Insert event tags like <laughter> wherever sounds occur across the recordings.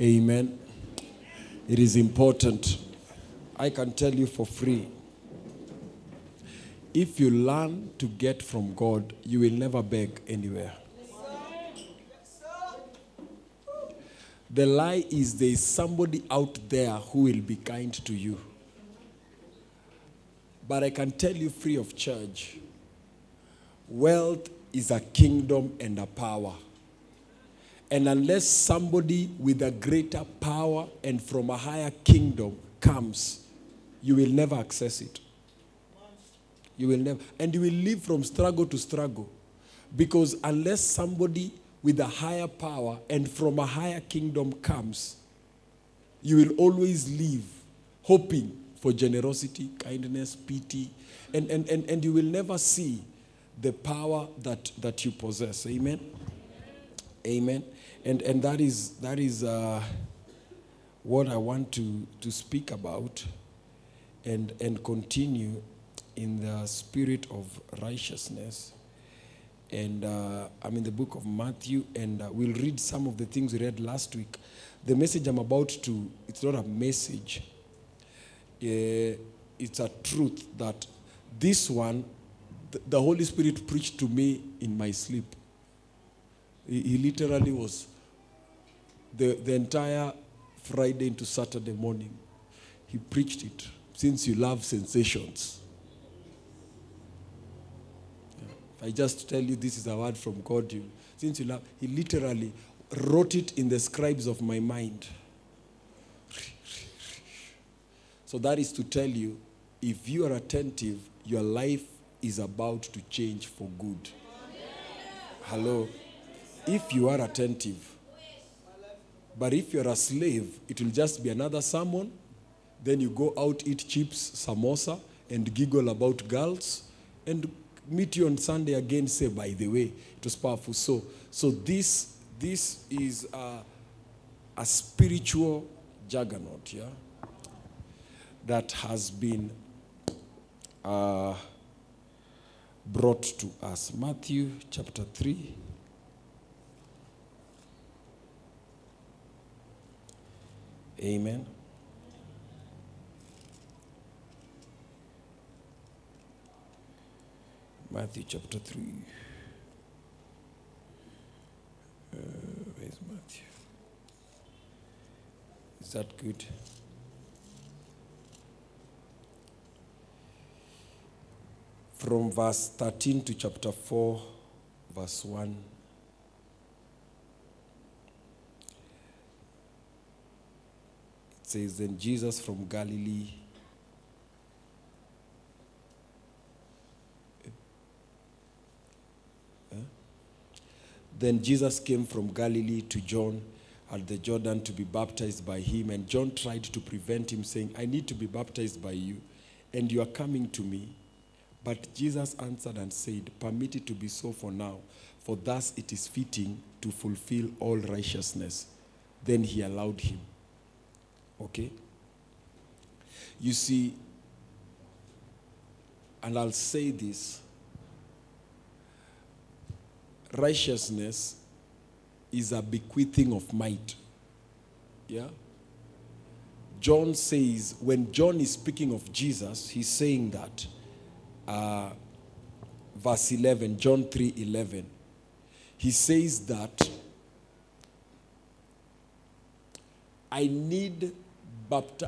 Amen. It is important. I can tell you for free. If you learn to get from God, you will never beg anywhere. The lie is there is somebody out there who will be kind to you. But I can tell you free of charge wealth is a kingdom and a power. And unless somebody with a greater power and from a higher kingdom comes, you will never access it. You will never. And you will live from struggle to struggle. Because unless somebody with a higher power and from a higher kingdom comes, you will always live hoping for generosity, kindness, pity, and, and, and, and you will never see the power that, that you possess. Amen? Amen. And, and that is, that is uh, what I want to, to speak about and, and continue in the spirit of righteousness. And uh, I'm in the book of Matthew, and uh, we'll read some of the things we read last week. The message I'm about to, it's not a message, uh, it's a truth that this one, the, the Holy Spirit preached to me in my sleep. He, he literally was the, the entire Friday into Saturday morning. He preached it since you love sensations. If I just tell you this is a word from God, you since you love, he literally wrote it in the scribes of my mind. So that is to tell you, if you are attentive, your life is about to change for good. Hello. If you are attentive. But if you're a slave, it will just be another sermon. Then you go out, eat chips, samosa, and giggle about girls, and meet you on Sunday again. Say, by the way, it was powerful. So, so this this is a, a spiritual juggernaut, yeah, that has been uh, brought to us. Matthew chapter three. Amen. Matthew chapter 3. Uh, where's Matthew? Is that good? From verse 13 to chapter 4, verse 1. Says, Then Jesus from Galilee eh, Then Jesus came from Galilee to John at the Jordan to be baptized by him. And John tried to prevent him, saying, I need to be baptized by you, and you are coming to me. But Jesus answered and said, Permit it to be so for now, for thus it is fitting to fulfill all righteousness. Then he allowed him. Okay? You see, and I'll say this righteousness is a bequeathing of might. Yeah? John says, when John is speaking of Jesus, he's saying that, uh, verse 11, John 3 11, he says that I need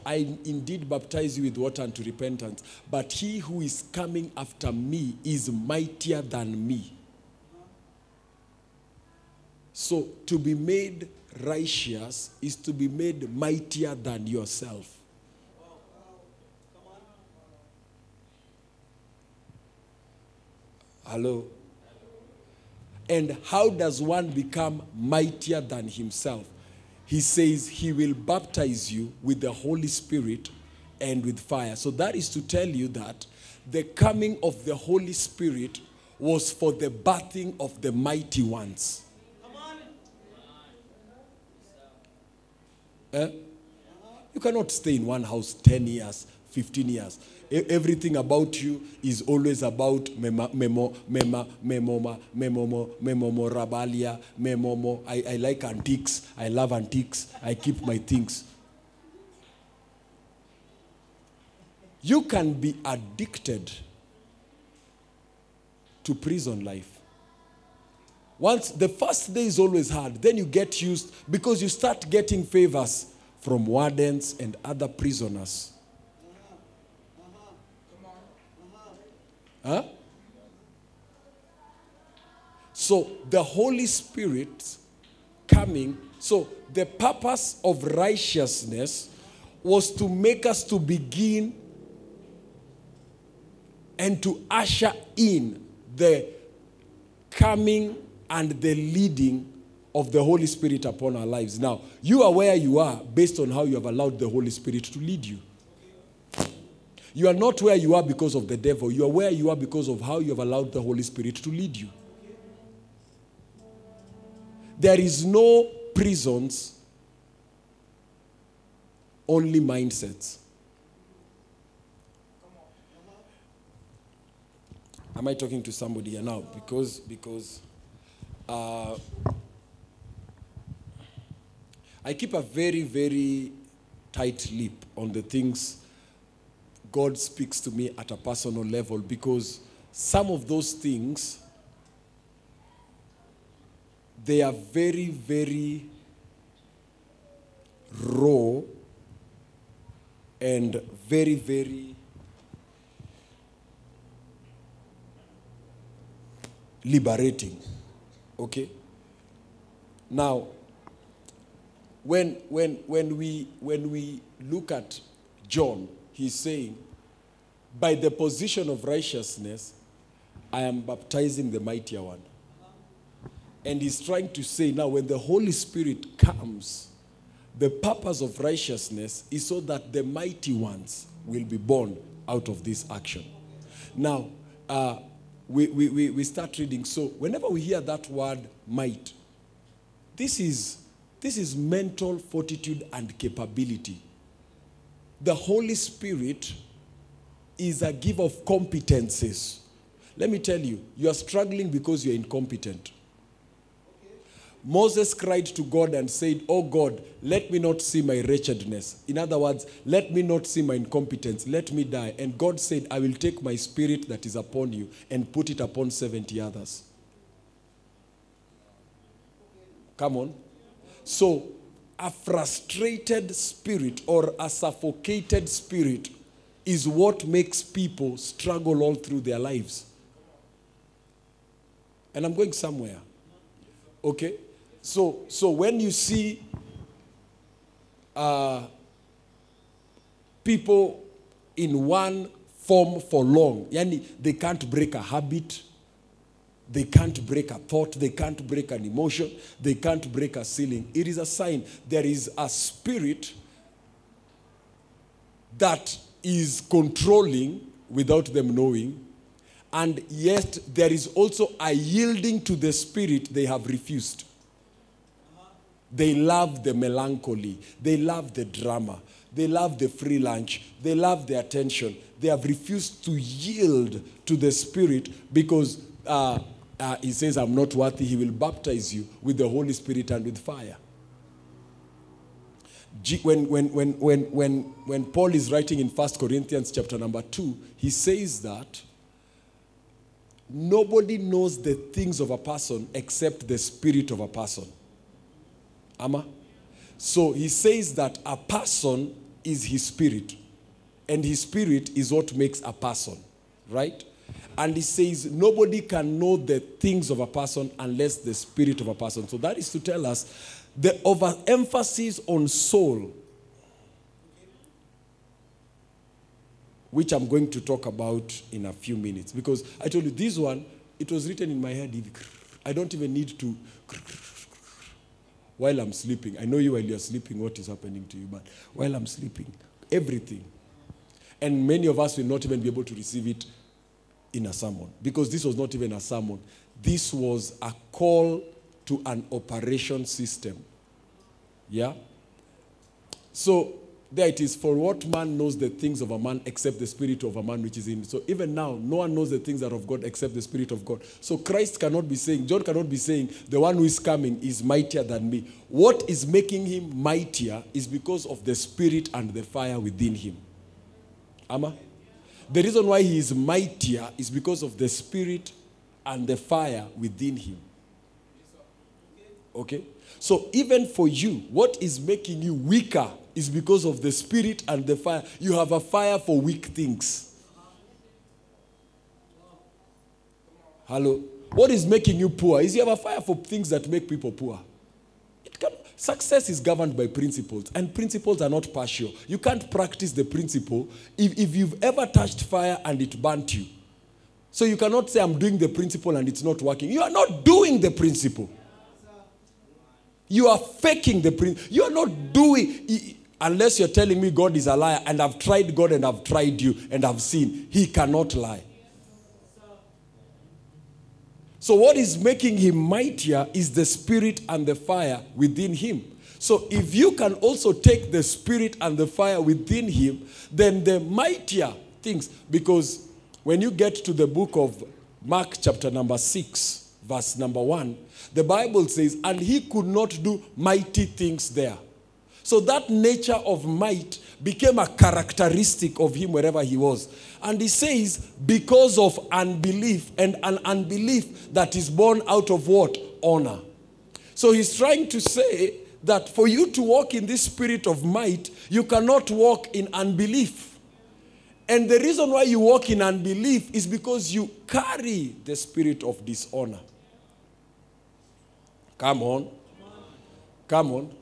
I indeed baptize you with water unto repentance, but he who is coming after me is mightier than me. So, to be made righteous is to be made mightier than yourself. Hello? And how does one become mightier than himself? He says he will baptize you with the Holy Spirit and with fire. So, that is to tell you that the coming of the Holy Spirit was for the birthing of the mighty ones. Come Eh? You cannot stay in one house 10 years, 15 years. Everything about you is always about memo, memo, memo, memoma, memomo, memomorabalia, memomo. I, I like antiques. I love antiques. I keep my things. You can be addicted to prison life. Once the first day is always hard, then you get used because you start getting favors from wardens and other prisoners. Huh? So the Holy Spirit coming, so the purpose of righteousness was to make us to begin and to usher in the coming and the leading of the Holy Spirit upon our lives. Now, you are where you are based on how you have allowed the Holy Spirit to lead you. You are not where you are because of the devil. You are where you are because of how you have allowed the Holy Spirit to lead you. There is no prisons, only mindsets. Am I talking to somebody here now? Because because uh, I keep a very very tight lip on the things God speaks to me at a personal level because some of those things they are very very raw and very very liberating. Okay? Now, when, when, when, we, when we look at John, he's saying, by the position of righteousness, I am baptizing the mightier one. And he's trying to say now, when the Holy Spirit comes, the purpose of righteousness is so that the mighty ones will be born out of this action. Now, uh, we, we, we, we start reading. So, whenever we hear that word might, this is, this is mental fortitude and capability. The Holy Spirit is a giver of competences. Let me tell you, you are struggling because you're incompetent. Moses cried to God and said, Oh God, let me not see my wretchedness. In other words, let me not see my incompetence. Let me die. And God said, I will take my spirit that is upon you and put it upon 70 others. Come on. So, a frustrated spirit or a suffocated spirit is what makes people struggle all through their lives. And I'm going somewhere. Okay? So, so when you see uh, people in one form for long, yani they can't break a habit, they can't break a thought, they can't break an emotion, they can't break a ceiling. It is a sign there is a spirit that is controlling without them knowing, and yet there is also a yielding to the spirit they have refused. They love the melancholy. They love the drama. They love the free lunch. They love the attention. They have refused to yield to the Spirit because uh, uh, He says, I'm not worthy. He will baptize you with the Holy Spirit and with fire. When, when, when, when, when, when Paul is writing in 1 Corinthians chapter number 2, he says that nobody knows the things of a person except the spirit of a person. Ama? So he says that a person is his spirit, and his spirit is what makes a person, right? And he says nobody can know the things of a person unless the spirit of a person. So that is to tell us the overemphasis on soul, which I'm going to talk about in a few minutes. Because I told you this one, it was written in my head. I don't even need to while I'm sleeping. I know you while you're sleeping what is happening to you, but while I'm sleeping, everything. And many of us will not even be able to receive it in a sermon because this was not even a sermon. This was a call to an operation system. Yeah? So there it is, for what man knows the things of a man except the spirit of a man which is in him. So even now, no one knows the things that are of God except the spirit of God. So Christ cannot be saying, John cannot be saying, the one who is coming is mightier than me. What is making him mightier is because of the spirit and the fire within him. Amma? The reason why he is mightier is because of the spirit and the fire within him. Okay? So even for you, what is making you weaker is because of the spirit and the fire. You have a fire for weak things. Hello? What is making you poor is you have a fire for things that make people poor. Success is governed by principles, and principles are not partial. You can't practice the principle if, if you've ever touched fire and it burnt you. So you cannot say, I'm doing the principle and it's not working. You are not doing the principle. You are faking the principle. You are not doing, unless you're telling me God is a liar and I've tried God and I've tried you and I've seen, He cannot lie. So, what is making him mightier is the spirit and the fire within him. So, if you can also take the spirit and the fire within him, then the mightier things, because when you get to the book of Mark, chapter number 6, verse number 1, the Bible says, and he could not do mighty things there. So that nature of might became a characteristic of him wherever he was. And he says, because of unbelief and an unbelief that is born out of what? Honor. So he's trying to say that for you to walk in this spirit of might, you cannot walk in unbelief. And the reason why you walk in unbelief is because you carry the spirit of dishonor. Come on. Come on.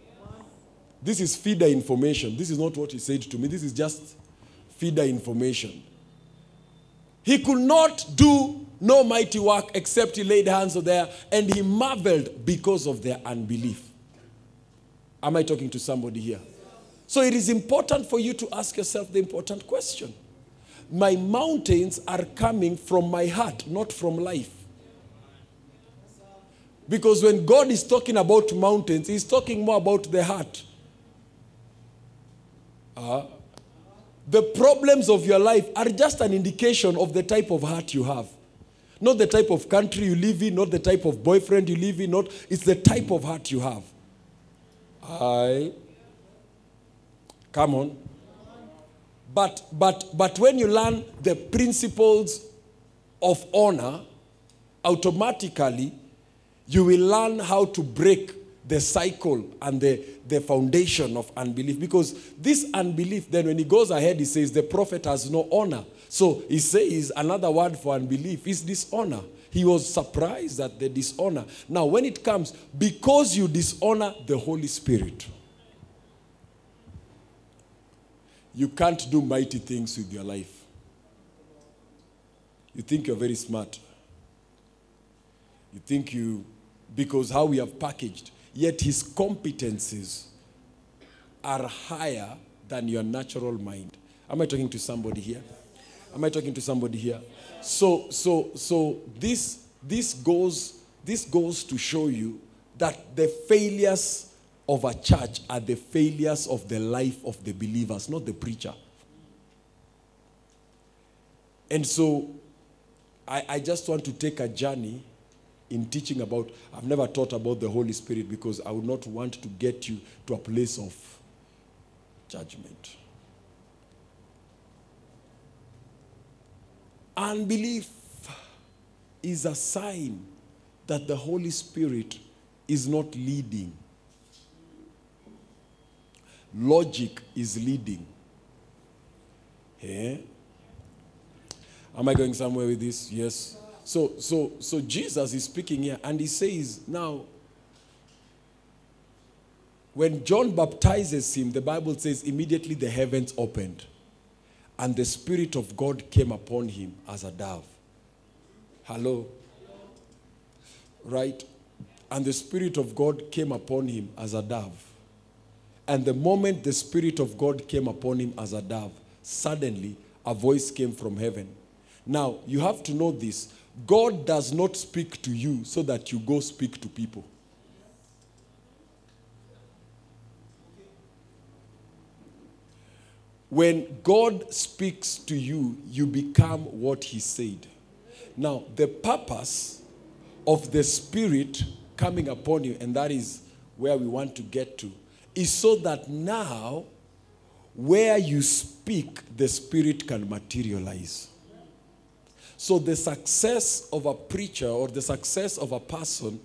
This is feeder information. This is not what he said to me. This is just feeder information. He could not do no mighty work except he laid hands on there and he marveled because of their unbelief. Am I talking to somebody here? So it is important for you to ask yourself the important question. My mountains are coming from my heart, not from life. Because when God is talking about mountains, He's talking more about the heart. Uh, the problems of your life are just an indication of the type of heart you have. Not the type of country you live in, not the type of boyfriend you live in, not it's the type of heart you have. I come on. But but but when you learn the principles of honor, automatically you will learn how to break the cycle and the, the foundation of unbelief. Because this unbelief, then when he goes ahead, he says the prophet has no honor. So he says another word for unbelief is dishonor. He was surprised at the dishonor. Now, when it comes, because you dishonor the Holy Spirit, you can't do mighty things with your life. You think you're very smart. You think you, because how we have packaged, yet his competencies are higher than your natural mind. Am I talking to somebody here? Am I talking to somebody here? So, so, so this, this goes, this goes to show you that the failures of a church are the failures of the life of the believers, not the preacher. And so I, I just want to take a journey in teaching about, I've never taught about the Holy Spirit because I would not want to get you to a place of judgment. Unbelief is a sign that the Holy Spirit is not leading. Logic is leading. Yeah? Am I going somewhere with this? Yes. So, so, so Jesus is speaking here, and he says, now, when John baptizes him, the Bible says immediately the heavens opened, and the Spirit of God came upon him as a dove. Hello? Right? And the Spirit of God came upon him as a dove. And the moment the Spirit of God came upon him as a dove, suddenly a voice came from heaven. Now, you have to know this God does not speak to you so that you go speak to people. when God speaks to you, you become what He said. Now, the purpose of the Spirit coming upon you, and that is where we want to get to, is so that now, where you speak, the Spirit can materialize. So, the success of a preacher or the success of a person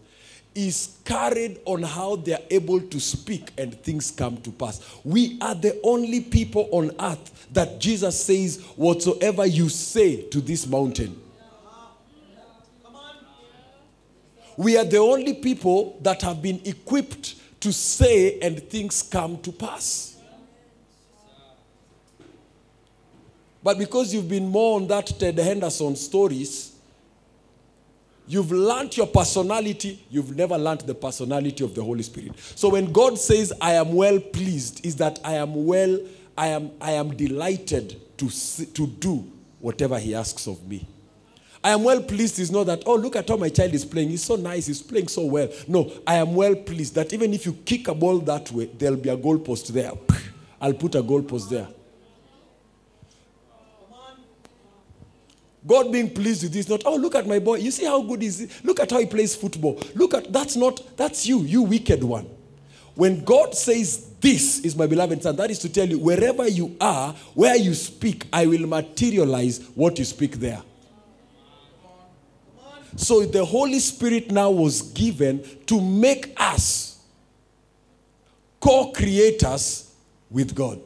is carried on how they are able to speak and things come to pass. We are the only people on earth that Jesus says, Whatsoever you say to this mountain. We are the only people that have been equipped to say and things come to pass. But because you've been more on that Ted Henderson stories, You've learnt your personality, you've never learnt the personality of the Holy Spirit. So when God says, I am well pleased, is that I am well, I am, I am delighted to, see, to do whatever He asks of me. I am well pleased is not that, oh, look at how my child is playing. He's so nice, he's playing so well. No, I am well pleased that even if you kick a ball that way, there'll be a goalpost there. I'll put a goalpost there. God being pleased with this, not, oh, look at my boy. You see how good is he? Look at how he plays football. Look at, that's not, that's you, you wicked one. When God says, this is my beloved son, that is to tell you, wherever you are, where you speak, I will materialize what you speak there. So the Holy Spirit now was given to make us co creators with God.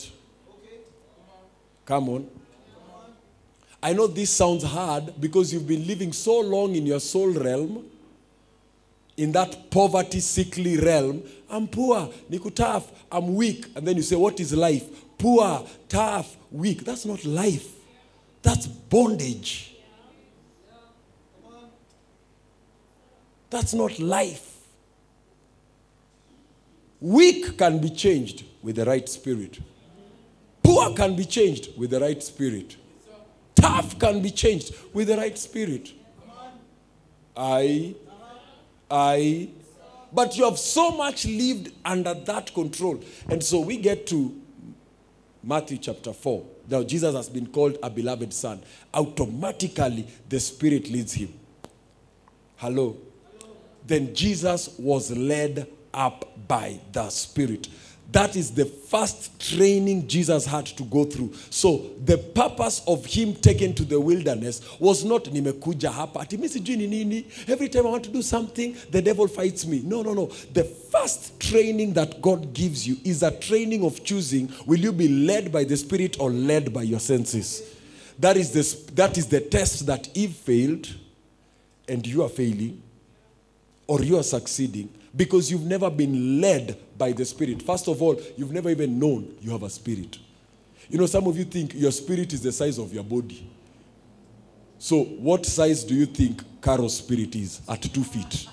Come on. I know this sounds hard because you've been living so long in your soul realm, in that poverty, sickly realm. I'm poor, niku tough, I'm weak. And then you say, What is life? Poor, tough, weak. That's not life, that's bondage. That's not life. Weak can be changed with the right spirit. Poor can be changed with the right spirit. Tough can be changed with the right spirit. I, I, but you have so much lived under that control. And so we get to Matthew chapter 4. Now, Jesus has been called a beloved son. Automatically, the Spirit leads him. Hello? Then Jesus was led up by the Spirit. That is the first training Jesus had to go through. So the purpose of him taken to the wilderness was not nimekuja hapa ati nini. Every time I want to do something, the devil fights me. No, no, no. The first training that God gives you is a training of choosing will you be led by the spirit or led by your senses. That is the, that is the test that Eve failed and you are failing or you are succeeding because you've never been led by the Spirit. First of all, you've never even known you have a spirit. You know, some of you think your spirit is the size of your body. So, what size do you think Carol's spirit is at two feet?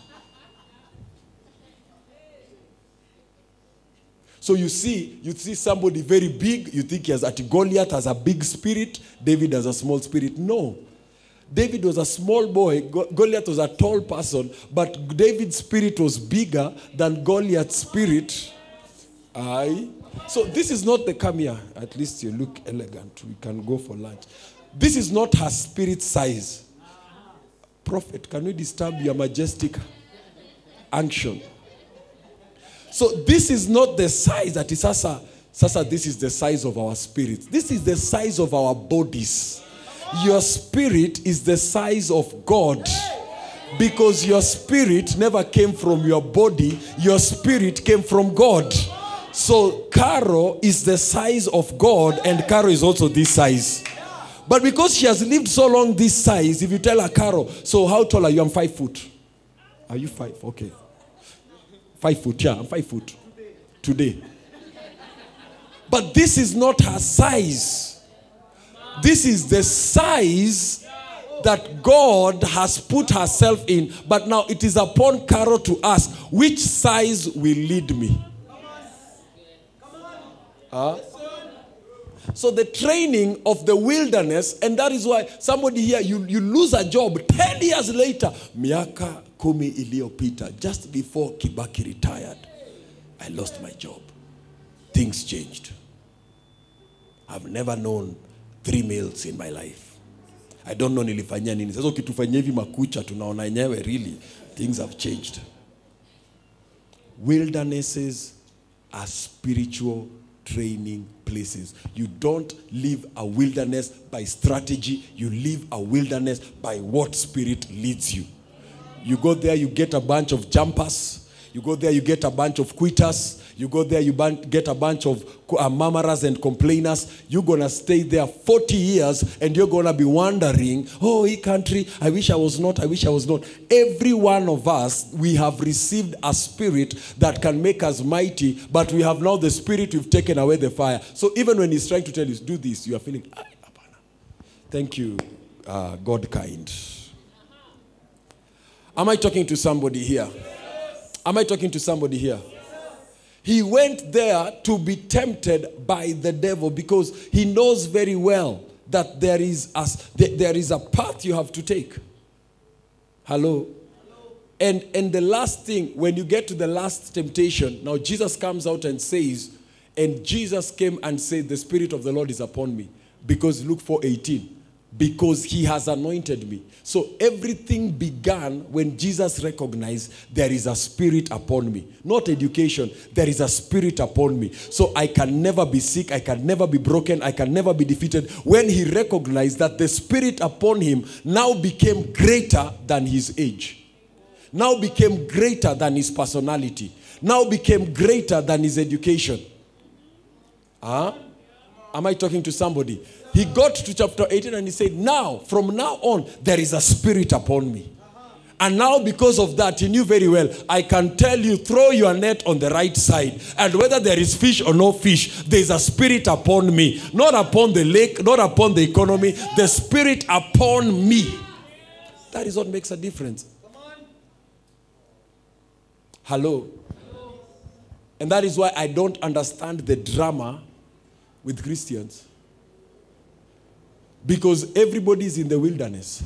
So you see, you see somebody very big, you think he has at Goliath has a big spirit, David has a small spirit. No. David was a small boy, Goliath was a tall person, but David's spirit was bigger than Goliath's spirit. Aye. So this is not the come. At least you look elegant. We can go for lunch. This is not her spirit size. Prophet, can we disturb your majestic unction? So this is not the size that is Sasa. Sasa, this is the size of our spirits. This is the size of our bodies. Your spirit is the size of God. Because your spirit never came from your body, your spirit came from God. So, Caro is the size of God, and Caro is also this size. But because she has lived so long this size, if you tell her, Caro, so how tall are you? I'm five foot. Are you five? Okay. Five foot, yeah, I'm five foot. Today. But this is not her size. This is the size that God has put herself in. But now it is upon Carol to ask, which size will lead me? Huh? So the training of the wilderness, and that is why somebody here, you, you lose a job 10 years later. Miaka kumi iliyopita, just before Kibaki retired, I lost my job. Things changed. I've never known three meals in my life. I don't know nilifanyia nini. Sasa ukitufanyia hivi makucha tunaona yenyewe really things have changed. Wildernesses are spiritual training places. You don't live a wilderness by strategy, you live a wilderness by what spirit leads you. You go there, you get a bunch of jumpers. You go there, you get a bunch of quitters. You go there, you get a bunch of uh, murmurers and complainers. You're going to stay there 40 years and you're going to be wondering, oh, he country, I wish I was not, I wish I was not. Every one of us, we have received a spirit that can make us mighty, but we have now the spirit, we've taken away the fire. So even when he's trying to tell you, do this, you are feeling, thank you, uh, God kind. Am I talking to somebody here? Am I talking to somebody here? He went there to be tempted by the devil because he knows very well that there is a, there is a path you have to take. Hello? And, and the last thing, when you get to the last temptation, now Jesus comes out and says, and Jesus came and said, The Spirit of the Lord is upon me. Because Luke 4 18, because he has anointed me. So everything began when Jesus recognized there is a spirit upon me. Not education, there is a spirit upon me. So I can never be sick, I can never be broken, I can never be defeated. When he recognized that the spirit upon him now became greater than his age, now became greater than his personality, now became greater than his education. Huh? Am I talking to somebody? He got to chapter 18 and he said, Now, from now on, there is a spirit upon me. And now, because of that, he knew very well, I can tell you, throw your net on the right side. And whether there is fish or no fish, there is a spirit upon me. Not upon the lake, not upon the economy, the spirit upon me. That is what makes a difference. Hello. And that is why I don't understand the drama with Christians. Because everybody is in the wilderness.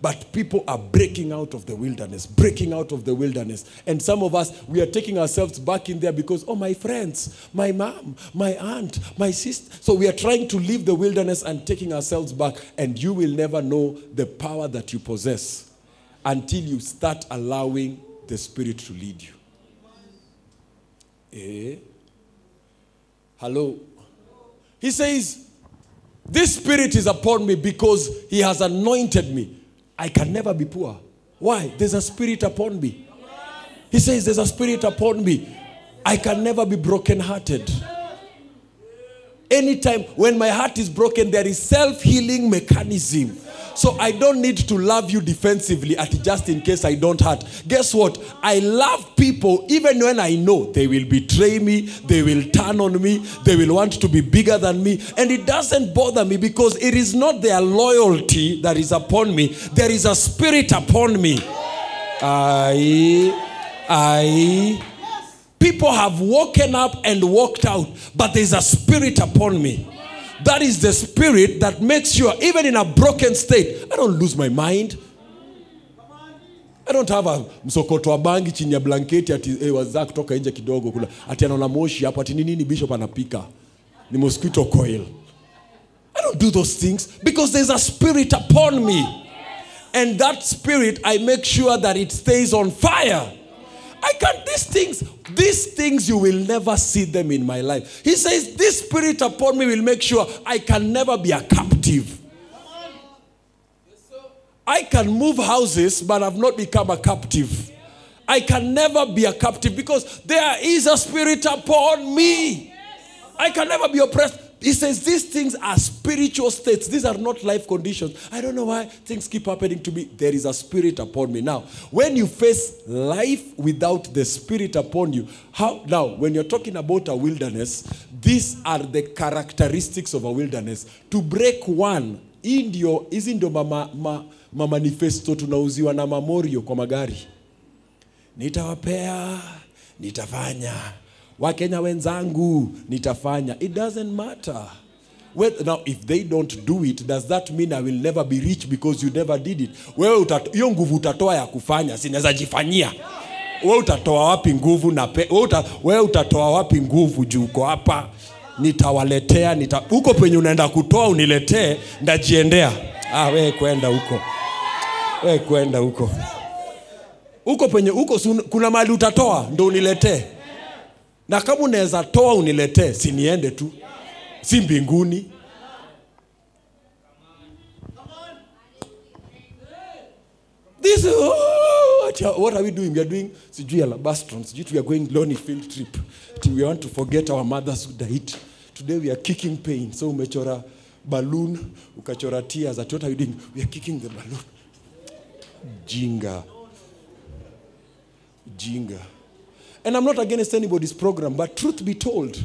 But people are breaking out of the wilderness, breaking out of the wilderness. And some of us, we are taking ourselves back in there because, oh, my friends, my mom, my aunt, my sister. So we are trying to leave the wilderness and taking ourselves back. And you will never know the power that you possess until you start allowing the Spirit to lead you. Eh? Hello? He says, This Spirit is upon me because He has anointed me. I can never be poor. Why? There's a Spirit upon me. He says, There's a Spirit upon me. I can never be brokenhearted. Anytime when my heart is broken, there is self healing mechanism. So I don't need to love you defensively at just in case I don't hurt. Guess what? I love people even when I know they will betray me, they will turn on me, they will want to be bigger than me. And it doesn't bother me because it is not their loyalty that is upon me, there is a spirit upon me. I, I, people have woken up and walked out, but there's a spirit upon me. That is the spirit that makes sure, even in a broken state, I don't lose my mind. I don't have a msokoto wa bangi chini ya blanketi ati hey, waza kutoka nje kidogo kula ati anaona moshi hapo ati ni nini bishop anapika ni mosquito coil. I don't do those things because there's a spirit upon me. And that spirit, I make sure that it stays on fire. I can't, these things, these things, you will never see them in my life. He says, This spirit upon me will make sure I can never be a captive. I can move houses, but I've not become a captive. I can never be a captive because there is a spirit upon me. I can never be oppressed. He says these things are spiritual states. These are not life conditions. I don't know why things keep happening to me. There is a spirit upon me. Now, when you face life without the spirit upon you, how now when you're talking about a wilderness, these are the characteristics of a wilderness. To break one, hii ndio hizi ndio mama, ma, ma tunauziwa na mamorio kwa magari nitawapea nitafanya wakenya wenzangu nitafanya. It doesn't matter. Well, now if they don't do it does that mean i will never be rich because you never did it? Wewe hiyo nguvu utatoa ya kufanya sinaweza jifanyia? Wewe utatoa wapi nguvu na wewe, uta, wewe utatoa wapi nguvu juu uko hapa? Nitawaletea nita huko penye unaenda kutoa uniletee ndajiendea. Ah, wewe kwenda huko. Wewe kwenda huko. Huko penye huko kuna mali utatoa ndo uniletee na kama unaweza toa uniletee siniende tu. Si mbinguni. This oh, what are- we doing? We are doing sijui alabastron sijui we are going lonely field trip. We want to forget our mothers who died? Today we are kicking pain. So umechora balloon ukachora tears at what are you doing? We are kicking the balloon. Jinga. Jinga and i'm not against anybody's program but truth be told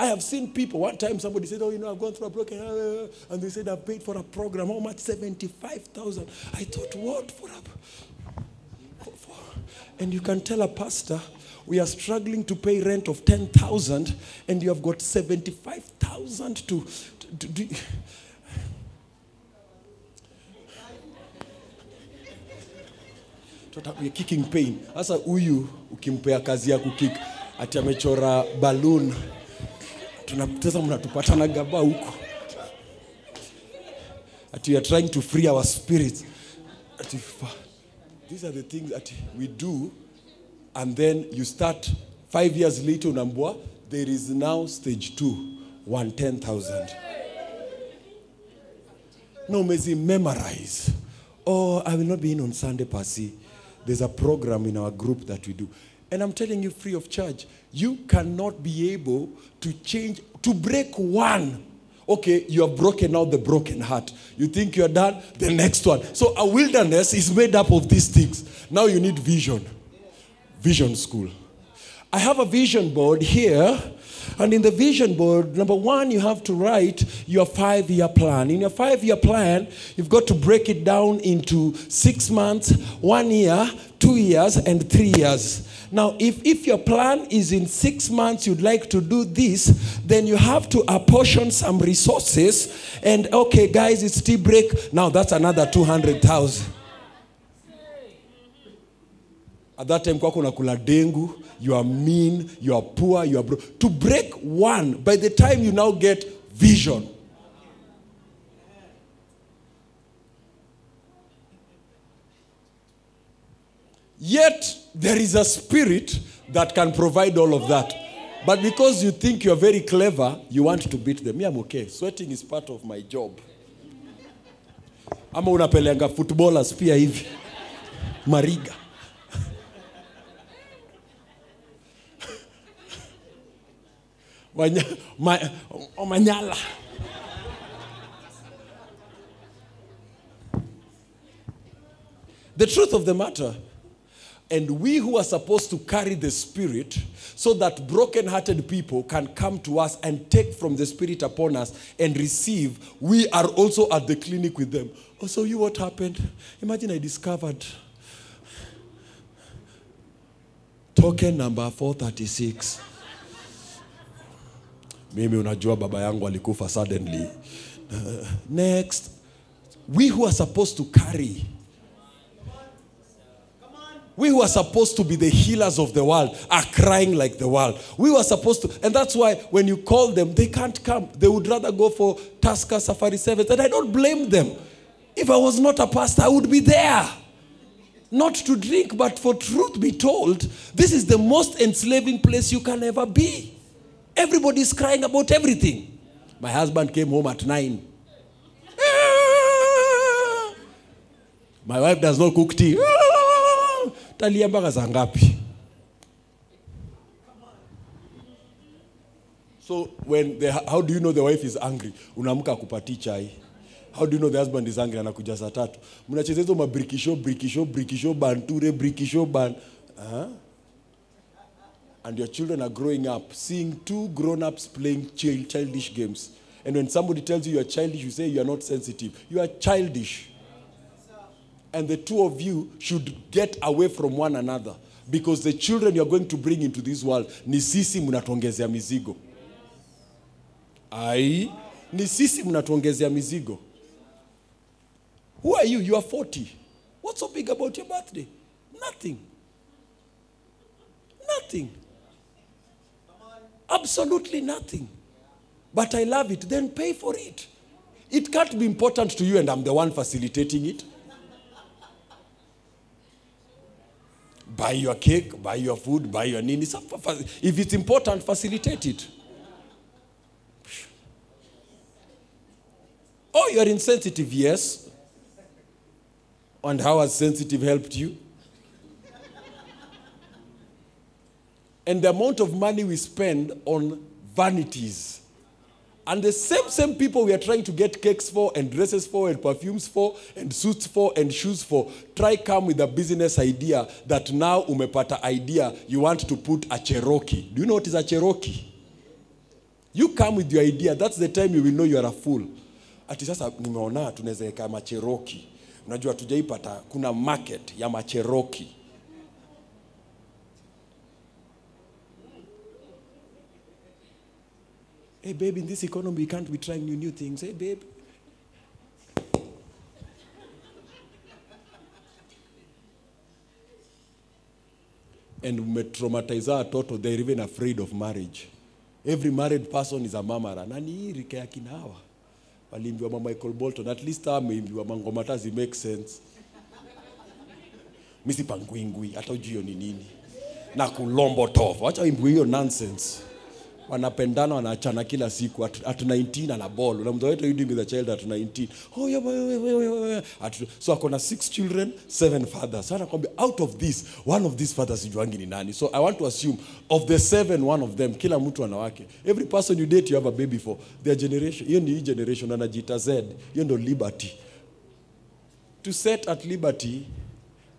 I have seen people. One time somebody said, Oh, you know, I've gone through a broken, and they said, I've paid for a program. How much? 75,000. I thought, what? For a. For, for, and you can tell a pastor, we are struggling to pay rent of 10,000, and you have got 75,000 to. to, to. Tota- we're kicking pain That's sasa huyu ukimpea kazi ya kukik ati amechora balun tunapoteza mnatupatana gaba huko. Ati are trying to free our spirits. Ati these are the things that we do and then you start five years later unambua there is now stage two 110000 no mezi memorize oh i will not be in on sunday pasi there's a program in our group that we do. And i'm telling you free of charge. You cannot be able to change to break one. Okay you have broken out the broken heart. You think you're done? The next one. So a wilderness is made up of these things. Now you need vision. Vision school I have a vision board here. And in the vision board, number one, you have to write your five year plan. In your five year plan, you've got to break it down into six months, one year, two years, and three years. Now, if, if your plan is in six months, you'd like to do this, then you have to apportion some resources. And okay, guys, it's tea break. Now that's another 200,000. At that time, kwako unakula dengu, you are mean, you are poor, you are. To break one, by the time you now get vision, Yet there is a spirit that can provide all of that. But because you think you're very clever, you want to beat them. Me, I'm okay. Sweating is part of my job. Ama unapeleanga footballers pia hivi. Mariga. Wanya, ma, Manyala. The truth of the matter, and we who are supposed to carry the Spirit so that broken hearted people can come to us and take from the Spirit upon us and receive, we are also at the clinic with them. Oh, so you what happened? Imagine I discovered token number 436. Mimi unajua baba yangu alikufa suddenly. Uh, next, we who are supposed to carry we who are supposed to be the healers of the world are crying like the world. We were supposed to, and that's why when you call them, they can't come. They would rather go for Tusker Safari Sevens, and I don't blame them. If I was not a pastor, I would be there. Not to drink, but for truth be told, this is the most enslaving place you can ever be. Everybody's crying about everything. My husband came home at nine. My wife does not cook tea. talia mpaka saa ngapi so when the, how do you know the wife is angry unaamka akupatii chai how do you know the husband is angry anakuja saa tatu mnacheza hizo mabrikisho brikisho brikisho banture brikisho ban uh-huh. And your children are growing up seeing two grown-ups playing childish games. And when somebody tells you you are childish you say you are not sensitive. You are childish. And the two of you should get away from one another. Because the children you are going to bring into this world ni sisi mnatuongezea mizigo. Ai ni sisi mizigo. Who are you? You are 40 what's so big about your birthday? Nothing. Nothing absolutely nothing but I love it, then pay for it. It can't be important to you and I'm the one facilitating it. Buy your cake, buy your food, buy your nini. If it's important, facilitate it. Oh, you're insensitive, yes. And how has sensitive helped you? And the amount of money we spend on vanities. And the same, same people we are trying to get cakes for, and dresses for, and perfumes for, and suits for, and shoes for, try come with a business idea that now umepata idea you want to put a Cherokee. Do you know what is a Cherokee? You come with your idea, that's the time you will know you are a fool. Ati sasa nimeona tunaweza weka macheroki. Unajua tujaipata kuna market ya macheroki. Hey babe, in this economy, we can't be trying new new things. Hey babe. And umetraumatize watoto, they're even afraid of marriage. Every married person is a mamara. Nani hii rika ya kina hawa? Ma Michael Bolton. At least hawa wameimbiwa mangoma hata zi make sense. Misi sipangwingwi, hata ujui hiyo ni nini. Na kulombo tofu. Wacha waimbiwe hiyo nonsense wanapendana wanaachana kila siku. At, at 19 ana ball. What are you doing child at 19 oh yeah, yeah, yeah, yeah. At, so akona six children seven fathers. So anakwambia out of this one of these fathers sijuangi ni nani. So i want to assume of the seven one of them kila mtu ana wake. Every person you date you have a baby for. Their generation hiyo ni hii generation anajiita z. Hiyo ndo liberty. To set at liberty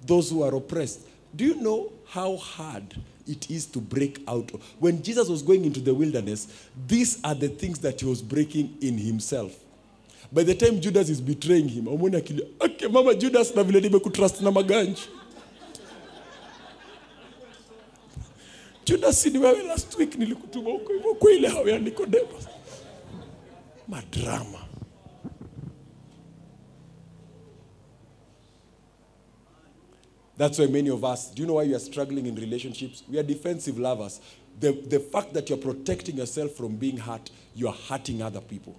those who are oppressed. Do you know how hard it is to break out? When Jesus was going into the wilderness, these are the things that he was breaking in himself. By the time Judas is betraying him, okay, mama Judas na vile nimekutrust na maganji. Judas, si wewe last week nilikutuma huko hivyo kwa ile hao ya Nicodemus. Madrama. That's why many of us, do you know why we are struggling in relationships? We are defensive lovers. The, the fact that you're protecting yourself from being hurt, you are hurting other people.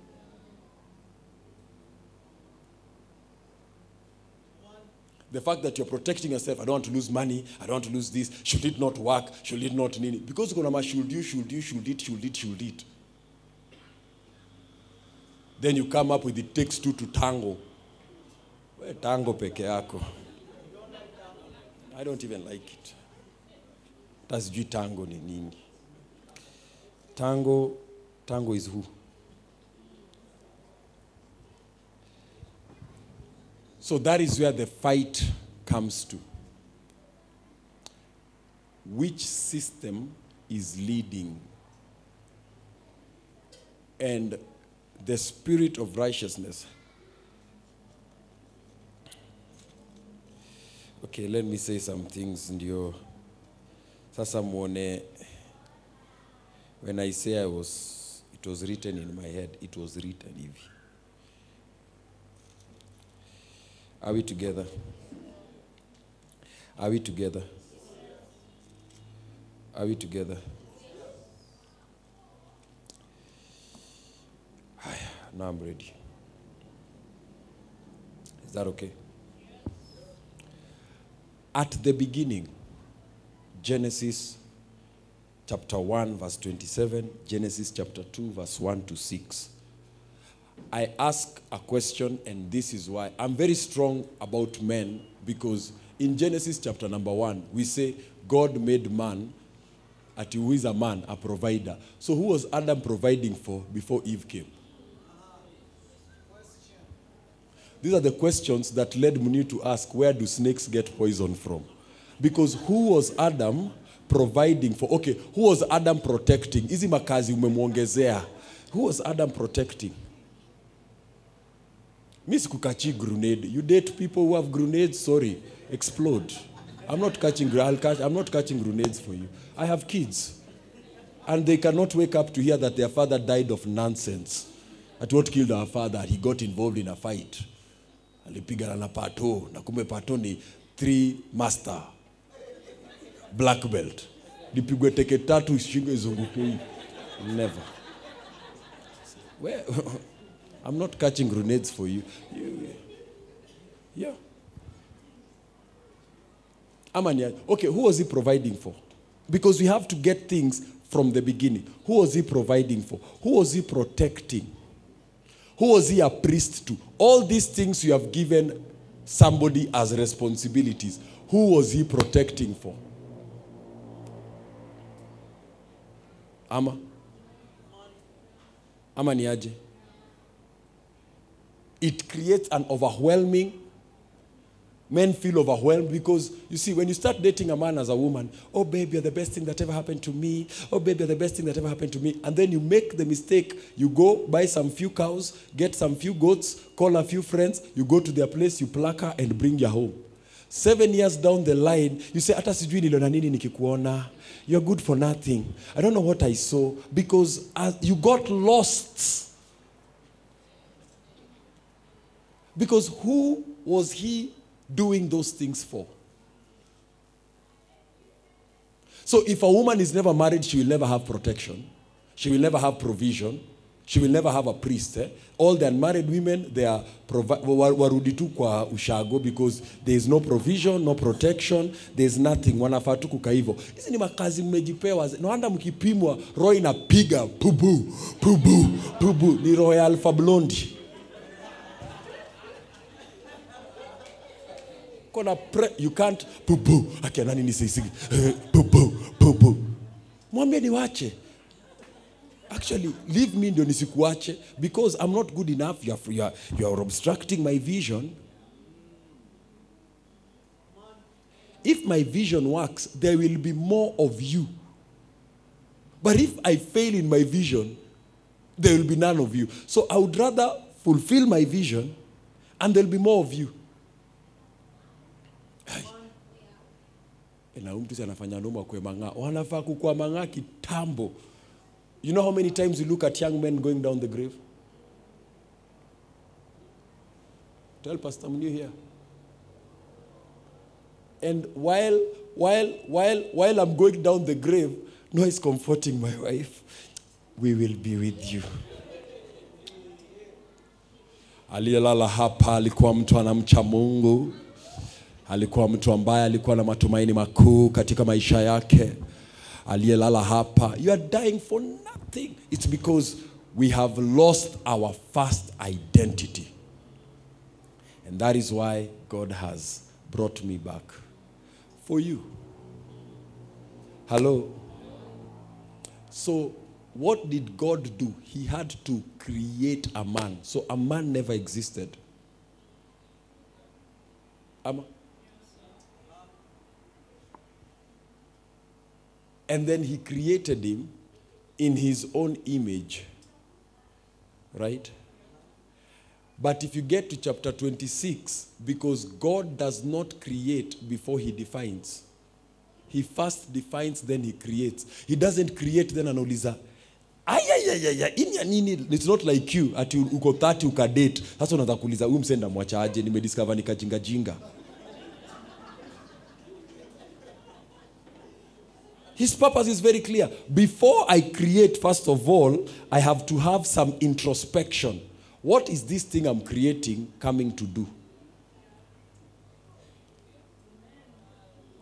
The fact that you're protecting yourself, I don't want to lose money, I don't want to lose this, should it not work, should it not need it? Because kuna ma should you, should you, should it, should it, should it. Then you come up with it takes two to tango. Tango peke yako. I don't even like it. Hata sijui tango ni nini. Tango, tango is who? So that is where the fight comes to. Which system is leading? And the spirit of righteousness. Okay, let me say some things ndio sasa muone when I say I was it was written in my head it was written hivi Are we together? Are we together? Are we together? Now I'm ready. Is that okay? At the beginning, Genesis chapter 1, verse 27, Genesis chapter 2, verse 1 to 6. I ask a question, and this is why I'm very strong about men because in Genesis chapter number one, we say God made man, at who is a man, a provider. So who was Adam providing for before Eve came? These are the questions that led Muni to ask where do snakes get poison from? Because who was Adam providing for? Okay, who was Adam protecting? Hizi makazi umemwongezea. Who was Adam protecting? Mi sikukachi grenade. You date people who have grenades, sorry, explode. I'm not catching I'll catch, I'm not catching grenades for you. I have kids. And they cannot wake up to hear that their father died of nonsense. At what killed our father, he got involved in a fight. Alipigana na pato, na kumbe pato ni three master black belt. nipigwe teke tatu shingo izunguke. Never. Where? <laughs> I'm not catching grenades for you. you yeah. Amania. Okay, who was he providing for? Because we have to get things from the beginning. Who was he providing for? Who was he protecting? Who was he a priest to? All these things you have given somebody as responsibilities. Who was he protecting for? Ama? Ama ni aje? It creates an overwhelming Men feel overwhelmed because you see, when you start dating a man as a woman, oh, baby, you're the best thing that ever happened to me. Oh, baby, you're the best thing that ever happened to me. And then you make the mistake. You go buy some few cows, get some few goats, call a few friends, you go to their place, you pluck her, and bring her home. Seven years down the line, you say, hata sijui niliona nini nikikuona. You're good for nothing. I don't know what I saw because as you got lost. Because who was he doing those things for? So if a woman is never married, she will never have protection. She will never have provision. She will never have a priest. Eh? All the unmarried women, they are warudi tu kwa ushago because there is no provision, no protection, there is nothing. Wanafaa tu kukaa hivyo. Hizi ni makazi mmejipewa. Wonder mkipimwa roho inapiga pubu pubu pubu, ni roho ya Alpha Blondy. You can't pupu akina nini sisi pupu pupu mwambie niwache. Actually leave me ndio nisikuache because i'm not good enough. You are, you are, you are obstructing my vision. If my vision works there will be more of you. But if i fail in my vision there will be none of you. So i would rather fulfill my vision and there'll be more of you na mtu si anafanya noma kwe mang'aa. Wanafaa kukua mang'aa kitambo. You know how many times you look at young men going down the grave? Tell pastor Mnio here. And while while while while i'm going down the grave no is comforting my wife. We will be with you. Aliyelala hapa alikuwa mtu anamcha mungu alikuwa mtu ambaye alikuwa na matumaini makuu katika maisha yake. Aliyelala hapa you are dying for nothing. It's because we have lost our first identity. And that is why god has brought me back for you. Hello? So what did god do? He had to create a man. So a man never existed. Ama? And then he created him in his own image. Right? But if you get to chapter 26, because God does not create before he defines, he first defines, then he creates. He doesn't create, then anauliza ini ya it's not like you ati uko 30 ukadate sasa unaweza kuuliza huyu msenda mwachaje nimediscover nikajingajinga His purpose is very clear. Before I create, first of all, I have to have some introspection. What is this thing I'm creating coming to do?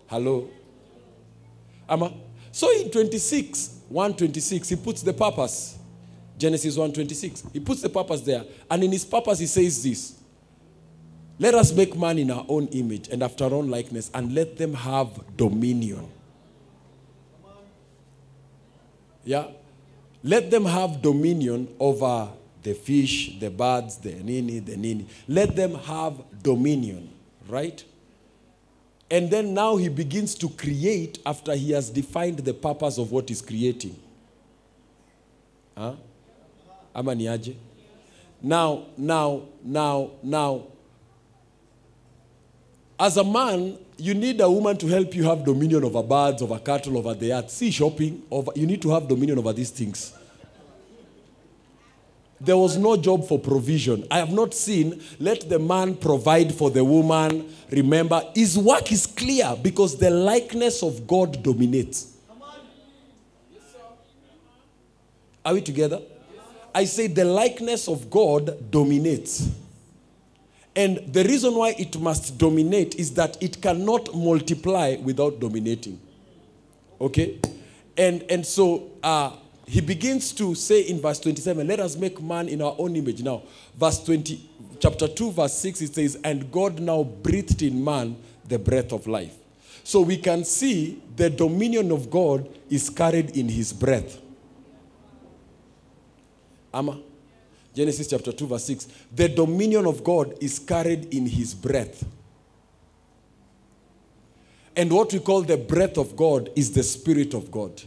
Hello? Ama? So in 26, 126, he puts the purpose. Genesis 126. He puts the purpose there. And in his purpose, he says this Let us make man in our own image and after our own likeness, and let them have dominion. Yeah. Let them have dominion over the fish, the birds, the nini, the nini. Let them have dominion, right? And then now he begins to create after he has defined the purpose of what he's creating. Huh? Ama ni aje? Now, now, now, now, as a man, you need a woman to help you have dominion over birds, over cattle, over the earth. See shopping, over, you need to have dominion over these things. There was no job for provision. I have not seen, let the man provide for the woman. Remember, his work is clear because the likeness of God dominates. Are we together? I say the likeness of God dominates. And the reason why it must dominate is that it cannot multiply without dominating. Okay? And, and so uh, he begins to say in verse 27, let us make man in our own image. Now, verse 20, chapter 2, verse 6, it says, and God now breathed in man the breath of life. So we can see the dominion of God is carried in his breath. Ama? Genesis chapter 2, verse 6. The dominion of God is carried in his breath. And what we call the breath of God is the Spirit of God.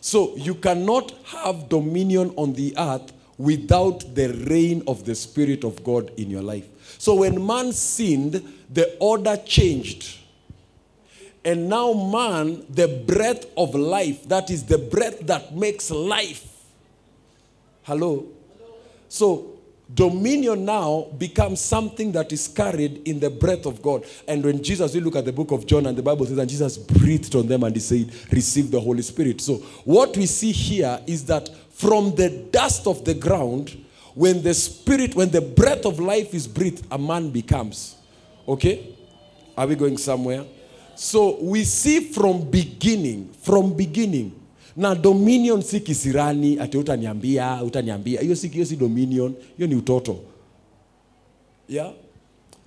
So you cannot have dominion on the earth without the reign of the Spirit of God in your life. So when man sinned, the order changed. And now, man, the breath of life, that is the breath that makes life. Hello? So, dominion now becomes something that is carried in the breath of God. And when Jesus, we look at the book of John, and the Bible says, and Jesus breathed on them and he said, Receive the Holy Spirit. So, what we see here is that from the dust of the ground, when the spirit, when the breath of life is breathed, a man becomes. Okay? Are we going somewhere? So we see from beginning, from beginning. Na dominion si kisirani ati utaniambia, utaniambia. Hiyo si hiyo si dominion, hiyo ni utoto. Yeah?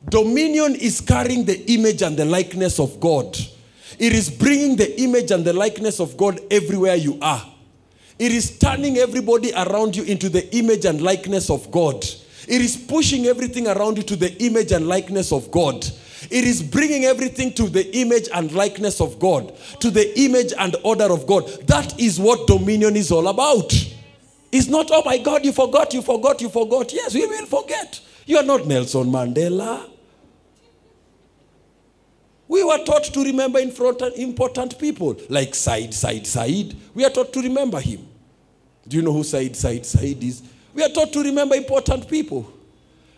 Dominion is carrying the image and the likeness of God. It is bringing the image and the likeness of God everywhere you are. It is turning everybody around you into the image and likeness of God. It is pushing everything around you to the image and likeness of God. It is bringing everything to the image and likeness of God, to the image and order of God. That is what dominion is all about. It's not, oh my God, you forgot, you forgot, you forgot. Yes, we will forget. You are not Nelson Mandela. We were taught to remember important people like Said, Said, Said. We are taught to remember him. Do you know who Said, Said, Said is? We are taught to remember important people.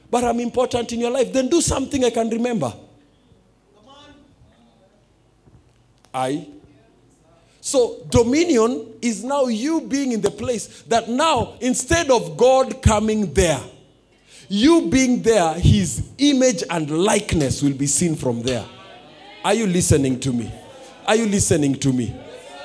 But I'm important in your life. Then do something I can remember. I. So dominion is now you being in the place that now instead of God coming there, you being there, his image and likeness will be seen from there. Are you listening to me? Are you listening to me?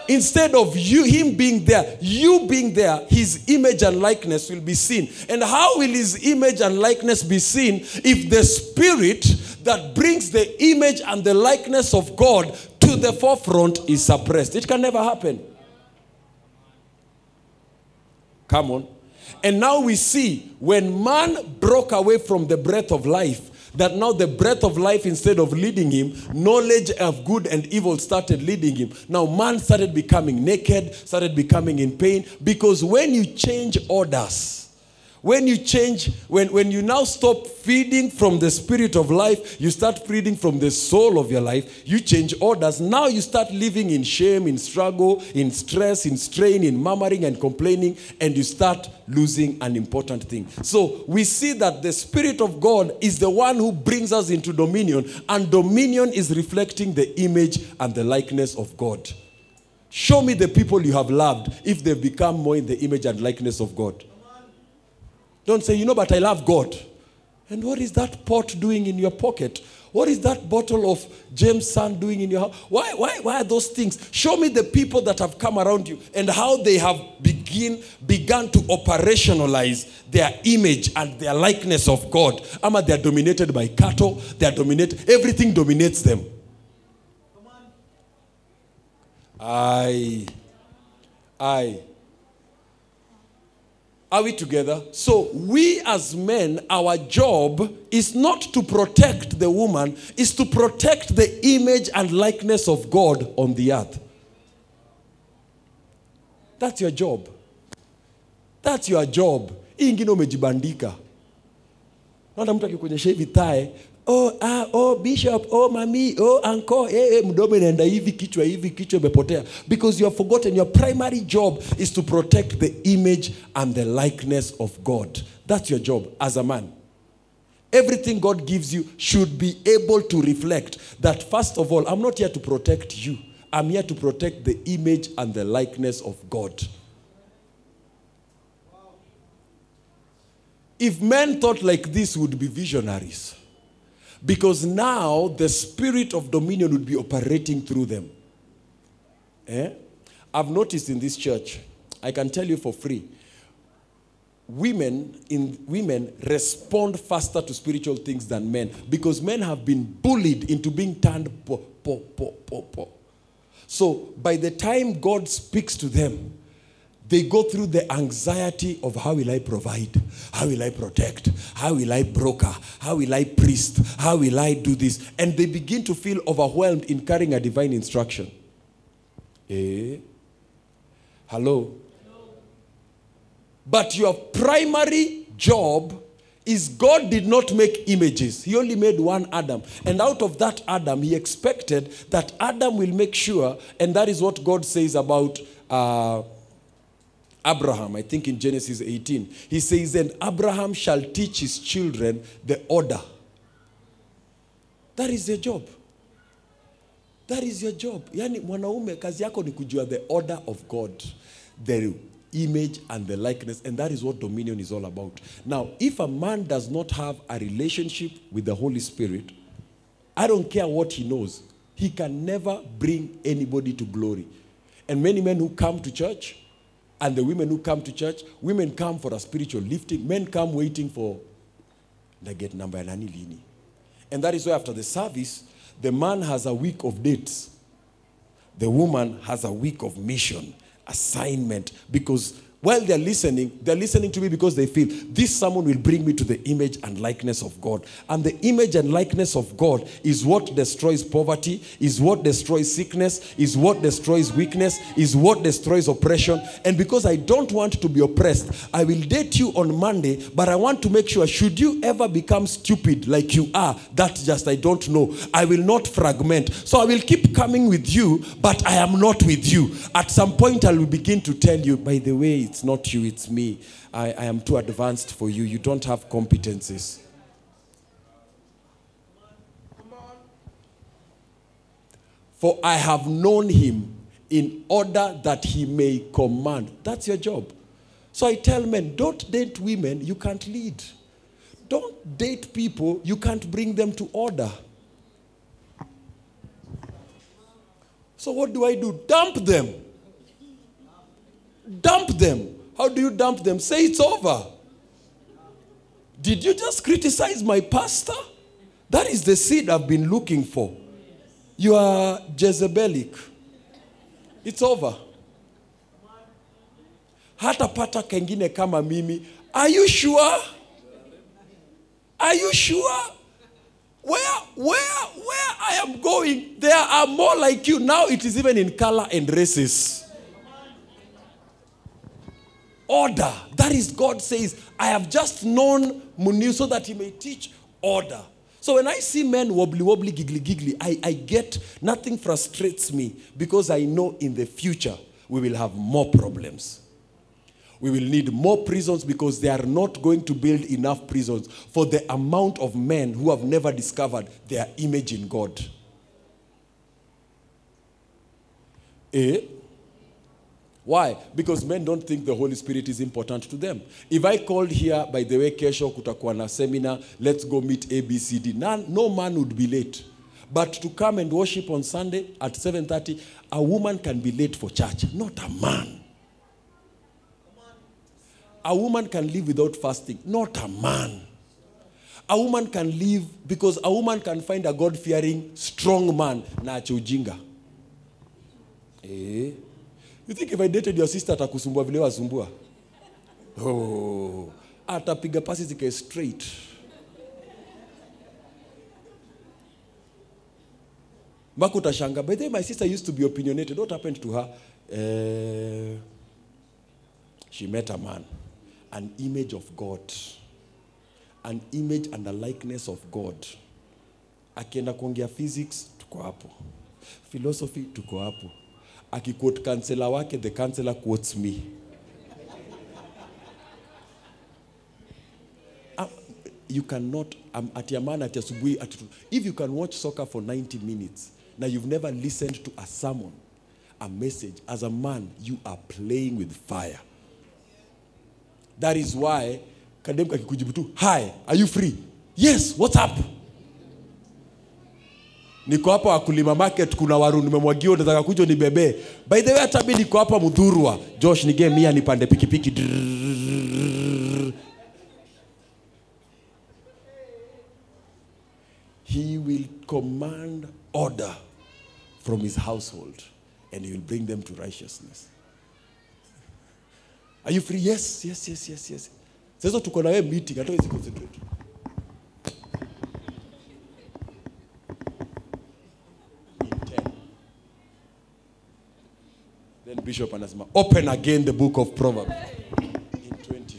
Instead of you him being there, you being there, his image and likeness will be seen. And how will his image and likeness be seen if the spirit that brings the image and the likeness of God to the forefront is suppressed? It can never happen. Come on. And now we see when man broke away from the breath of life, that now the breath of life, instead of leading him, knowledge of good and evil started leading him. Now man started becoming naked, started becoming in pain, because when you change orders, when you change, when, when you now stop feeding from the spirit of life, you start feeding from the soul of your life, you change orders. Now you start living in shame, in struggle, in stress, in strain, in murmuring and complaining, and you start losing an important thing. So we see that the Spirit of God is the one who brings us into dominion, and dominion is reflecting the image and the likeness of God. Show me the people you have loved if they've become more in the image and likeness of God. Don't say, you know, but I love God. And what is that pot doing in your pocket? What is that bottle of Jameson doing in your house? Why, why, why are those things? Show me the people that have come around you and how they have begin, begun to operationalize their image and their likeness of God. Ama they are dominated by cattle, they are dominated, everything dominates them. I, I. Are we together? So, we as men, our job is not to protect the woman, is to protect the image and likeness of God on the earth. That's your job. That's your job. Hii ingine umejibandika. Mtu akikuonyesha hivi tae, oh, ah, oh, bishop, oh, mami, oh, anko, eh, eh, mdomo inaenda hivi, kichwa hivi, kichwa imepotea. Because you have forgotten your primary job is to protect the image and the likeness of God. That's your job as a man. Everything God gives you should be able to reflect that, first of all, I'm not here to protect you. I'm here to protect the image and the likeness of God. if men thought like this would be visionaries because now the spirit of dominion would be operating through them eh? i've noticed in this church i can tell you for free women in women respond faster to spiritual things than men because men have been bullied into being turned po, po, po, po, po. so by the time god speaks to them they go through the anxiety of how will I provide? How will I protect? How will I broker? How will I priest? How will I do this? And they begin to feel overwhelmed in carrying a divine instruction. Eh? Hello? But your primary job is God did not make images. He only made one Adam. And out of that Adam, he expected that Adam will make sure, and that is what God says about. Uh, Abraham, I think in Genesis 18, he says, And Abraham shall teach his children the order. That is your job. That is your job. Yani mwanaume kazi yako ni kujua the order of God, the image and the likeness, and that is what dominion is all about. Now, if a man does not have a relationship with the Holy Spirit, I don't care what he knows, he can never bring anybody to glory. And many men who come to church, and the women who come to church, women come for a spiritual lifting, men come waiting for the get number nani lini. And that is why after the service, the man has a week of dates. The woman has a week of mission, assignment, because while they're listening, they're listening to me because they feel this sermon will bring me to the image and likeness of God. And the image and likeness of God is what destroys poverty, is what destroys sickness, is what destroys weakness, is what destroys oppression. And because I don't want to be oppressed, I will date you on Monday, but I want to make sure should you ever become stupid like you are, that just I don't know. I will not fragment. So I will keep coming with you, but I am not with you. At some point, I will begin to tell you, by the way, it's not you, it's me. I, I am too advanced for you. You don't have competencies. For I have known him in order that he may command. That's your job. So I tell men don't date women you can't lead. Don't date people you can't bring them to order. So what do I do? Dump them. Dump them. How do you dump them? Say it's over. Did you just criticize my pastor? That is the seed I've been looking for. You are Jezebelic. It's over. Hata pata kengine kama mimi. Are you sure? Are you sure? Where, where, where I am going, there are more like you. Now it is even in color and races. Order. That is God says, I have just known Munir so that he may teach order. So when I see men wobbly, wobbly, giggly, giggly, I, I get nothing frustrates me because I know in the future we will have more problems. We will need more prisons because they are not going to build enough prisons for the amount of men who have never discovered their image in God. Eh? Why? Because men don't think the Holy Spirit is important to them. If I called here, by the way, kesho kutakuwa na seminar, let's go meet ABCD. None, no man would be late. But to come and worship on Sunday at 7:30, a woman can be late for church, not a man. A woman can live without fasting, not a man. A woman can live because a woman can find a God-fearing, strong man na ache ujinga. Eh? You think if I dated your sister atakusumbua vile wasumbua? Oh, atapiga pasi zikae straight. Mpaka utashanga. By the way, my sister used to be opinionated. What happened to her? Eh, she met a man, an image of God, an image and a likeness of God. Akienda kuongea physics, tuko hapo. Philosophy, tuko hapo. Akiquote kansela wake, the counselor quotes me. Ah, you cannot um, ati amana ati asubuhi ati if you can watch soccer for 90 minutes now you've never listened to a sermon a message as a man you are playing with fire. That is why kademka kakikujibu tu hi are you free? Yes what's up niko hapa wakulima market kuna waru nimemwagia nataka kuja nibebee by the way hata mi niko hapa mudhurwa. Josh nige mia nipande pikipiki. Drrrr. he will command order from his household and he will bring them to righteousness. Are you free? Yes yes yes yes yes. Sasa tuko na wewe meeting hata concentrate In 10. then bishop anasema open again the book of proverbs. In 20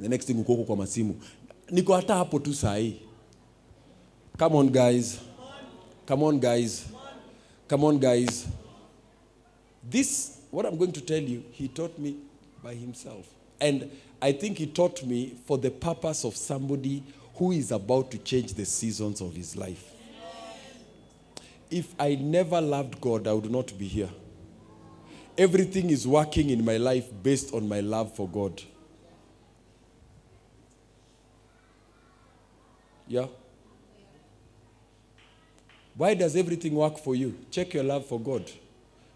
the next thing uko kwa masimu. Niko hata hapo tu sahii come on guys. Come on guys. Come on guys. This what i'm going to tell you he taught me by himself. And i think he taught me for the purpose of somebody who is about to change the seasons of his life if i never loved god i would not be here everything is working in my life based on my love for god yeah why does everything work for you? Check your love for God.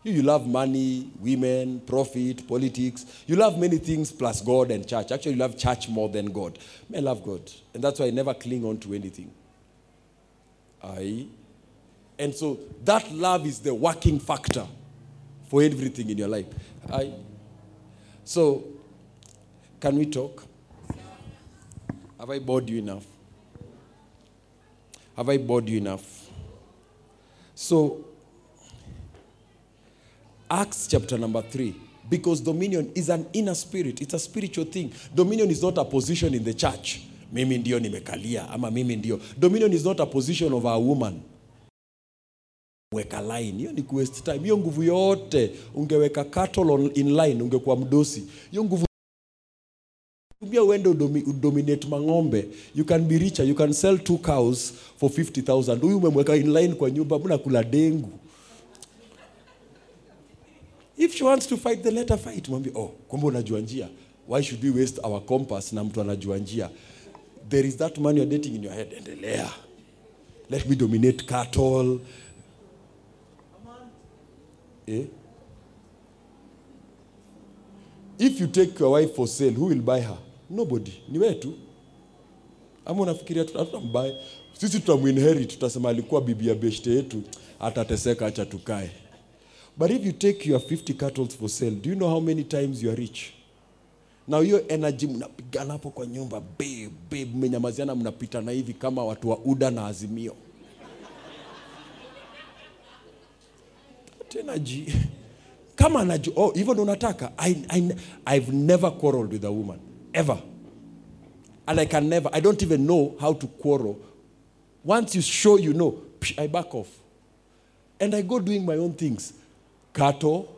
You, love money, women, profit, politics. You love many things plus God and church. Actually, you love church more than God. I love God. And that's why I never cling on to anything. I. And so that love is the working factor for everything in your life. I. So, can we talk? Have I bored you enough? Have I bored you enough? So, Acts chapter number three, because dominion is an inner spirit, it's a spiritual thing. Dominion is not a position in the church. Mimi ndio nimekalia, ama mimi ndio. Dominion is not a position of a woman. Weka line, hiyo ni kuwaste time. Hiyo nguvu yote ungeweka cattle on, in line, ungekuwa mdosi. Hiyo nguvu tumia uende udomi, udominate mang'ombe. You can be richer. You can sell two cows for 50000 huyu umemweka in line kwa nyumba mbona kula dengu? If she wants to fight the letter fight. Mwambie oh kumbe unajua njia. Why should we waste our compass na mtu anajua njia? There is that man you're dating in your head. Endelea. Let me dominate cattle eh? if you take your wife for sale who will buy her? Nobody. Ni wewe tu ama unafikiria tuta- sisi tutamuinherit tutasema alikuwa bibi ya beshte yetu. Atateseka acha tukae. But if you take your 50 cattle for sale do you know how many times you are rich? Na hiyo energy mnapigana hapo kwa nyumba. Babe babe mmenyamaziana mnapitana hivi kama watu wa uda na azimio That energy kama anajua oh, hivyo ndo unataka I, I, i've never quarreled with a woman ever. And i can never i don't even know how to quarrel. Once you show you know psh, i back off. And i go doing my own things. Cattle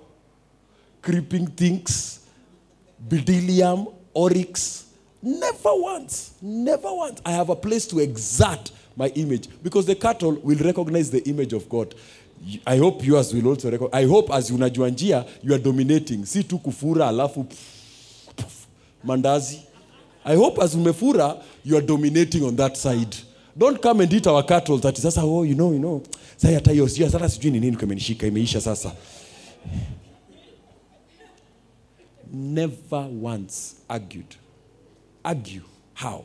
creeping things bdellium onyx. Never once never once. I have a place to exert my image because the cattle will recognize the image of god i hope yours will also record. i hope as unajua njia you are dominating si tu kufura alafu pff, pff, mandazi i hope as umefura you are dominating on that side don't come and eat our cattle that sasa oh you know you know sasa hata hiyo sio sasa sijui ni nini kamenishika imeisha sasa never once argued. Argue. How?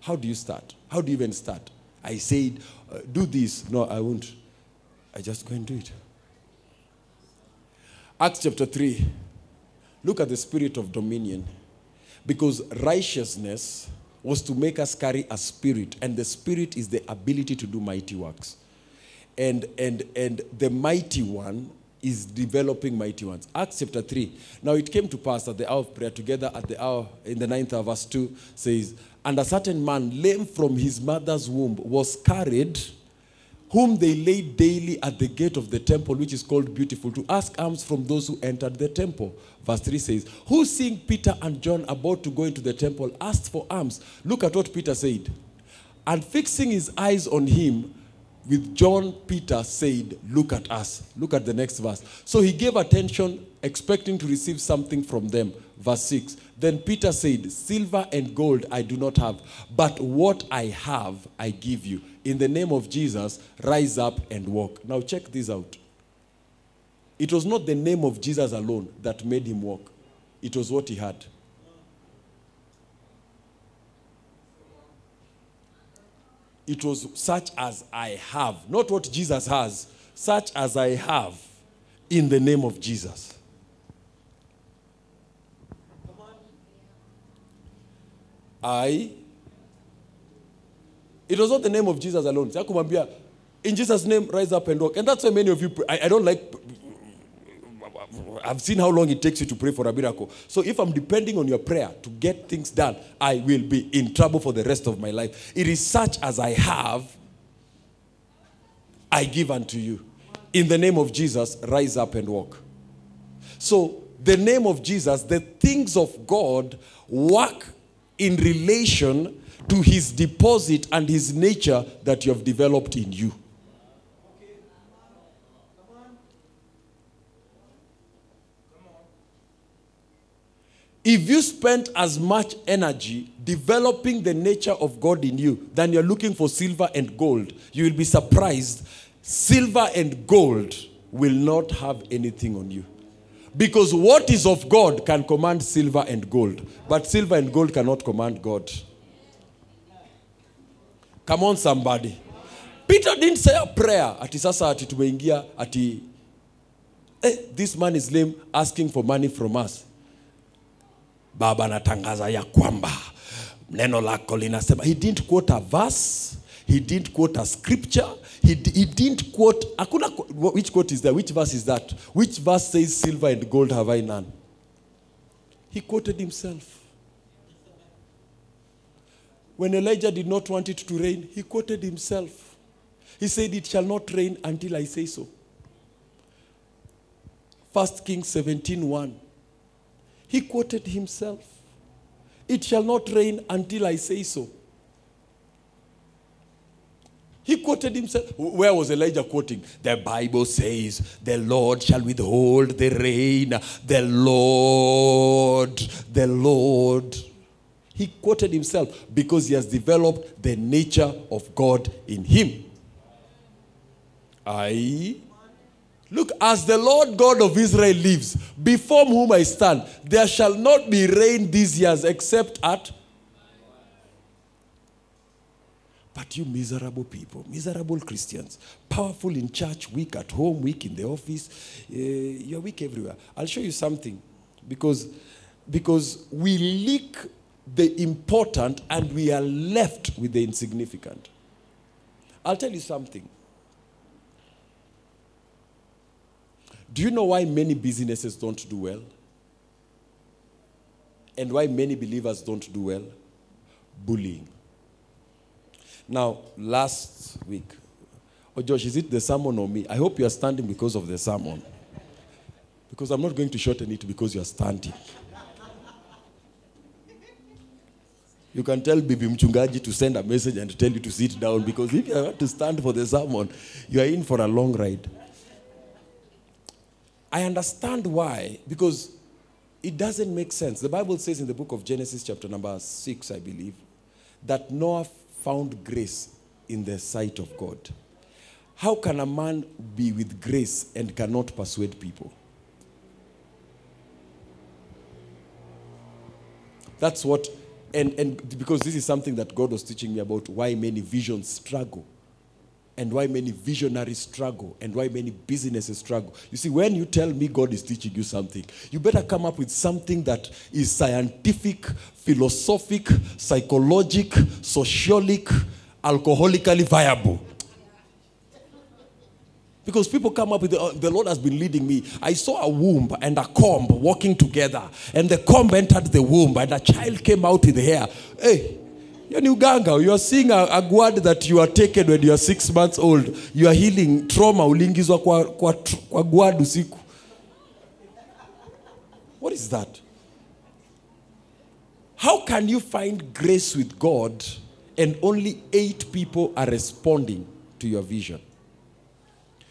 How do you start? How do you even start? I said, uh, do this. No, I won't. I just go and do it. Acts chapter 3. Look at the spirit of dominion. Because righteousness was to make us carry a spirit, and the spirit is the ability to do mighty works. And, and, and the mighty one is developing mighty ones. Acts chapter 3. Now it came to pass at the hour of prayer, together at the hour, in the ninth hour, verse 2 says, And a certain man, lame from his mother's womb, was carried, whom they laid daily at the gate of the temple, which is called Beautiful, to ask alms from those who entered the temple. Verse 3 says, Who seeing Peter and John about to go into the temple asked for alms. Look at what Peter said. And fixing his eyes on him, with John, Peter said, Look at us. Look at the next verse. So he gave attention, expecting to receive something from them. Verse 6. Then Peter said, Silver and gold I do not have, but what I have I give you. In the name of Jesus, rise up and walk. Now check this out. It was not the name of Jesus alone that made him walk, it was what he had. It was such as I have, not what Jesus has, such as I have in the name of Jesus. I. It was not the name of Jesus alone. In Jesus' name, rise up and walk. And that's why many of you, pray. I, I don't like, I've seen how long it takes you to pray for a miracle. So if I'm depending on your prayer to get things done, I will be in trouble for the rest of my life. It is such as I have, I give unto you. In the name of Jesus, rise up and walk. So, the name of Jesus, the things of God work in relation to his deposit and his nature that you have developed in you. If you spent as much energy developing the nature of God in you than you're looking for silver and gold, you will be surprised. Silver and gold will not have anything on you. Because what is of God can command silver and gold, but silver and gold cannot command God. Come on, somebody. Peter didn't say a prayer ati sasa ati tumeingia ati eh, this man is lame asking for money from us. Baba natangaza ya kwamba neno lako linasema. He didn't quote a verse. He didn't quote a scripture. He, he didn't quote. Hakuna, which quote is there? Which verse is that? Which verse says, Silver and gold have I none? He quoted himself. When Elijah did not want it to rain, he quoted himself. He said, It shall not rain until I say so. First Kings 17 1. He quoted himself. It shall not rain until I say so. He quoted himself. Where was Elijah quoting? The Bible says, The Lord shall withhold the rain. The Lord, the Lord. He quoted himself because he has developed the nature of God in him. I Look, as the Lord God of Israel lives, before whom I stand, there shall not be rain these years except at. But you miserable people, miserable Christians, powerful in church, weak at home, weak in the office, uh, you're weak everywhere. I'll show you something because, because we leak the important and we are left with the insignificant. I'll tell you something. Do you know why many businesses don't do well? And why many believers don't do well? Bullying. Now, last week, oh Josh, is it the sermon or me? I hope you are standing because of the sermon. Because I'm not going to shorten it because you are standing. You can tell Bibi Mchungaji to send a message and tell you to sit down because if you have to stand for the sermon, you are in for a long ride. I understand why, because it doesn't make sense. The Bible says in the book of Genesis, chapter number 6, I believe, that Noah found grace in the sight of God. How can a man be with grace and cannot persuade people? That's what, and, and because this is something that God was teaching me about why many visions struggle and why many visionaries struggle and why many businesses struggle. You see, when you tell me God is teaching you something, you better come up with something that is scientific, philosophic, psychologic, sociolic, alcoholically viable. Because people come up with, the, uh, the Lord has been leading me. I saw a womb and a comb walking together, and the comb entered the womb, and a child came out with hair. Hey, you're uganga. You are seeing a, a word that you are taken when you are six months old. You are healing trauma uliingizwa kwa, kwa, kwa gwad usiku. What is that? How can you find grace with God and only eight people are responding to your vision.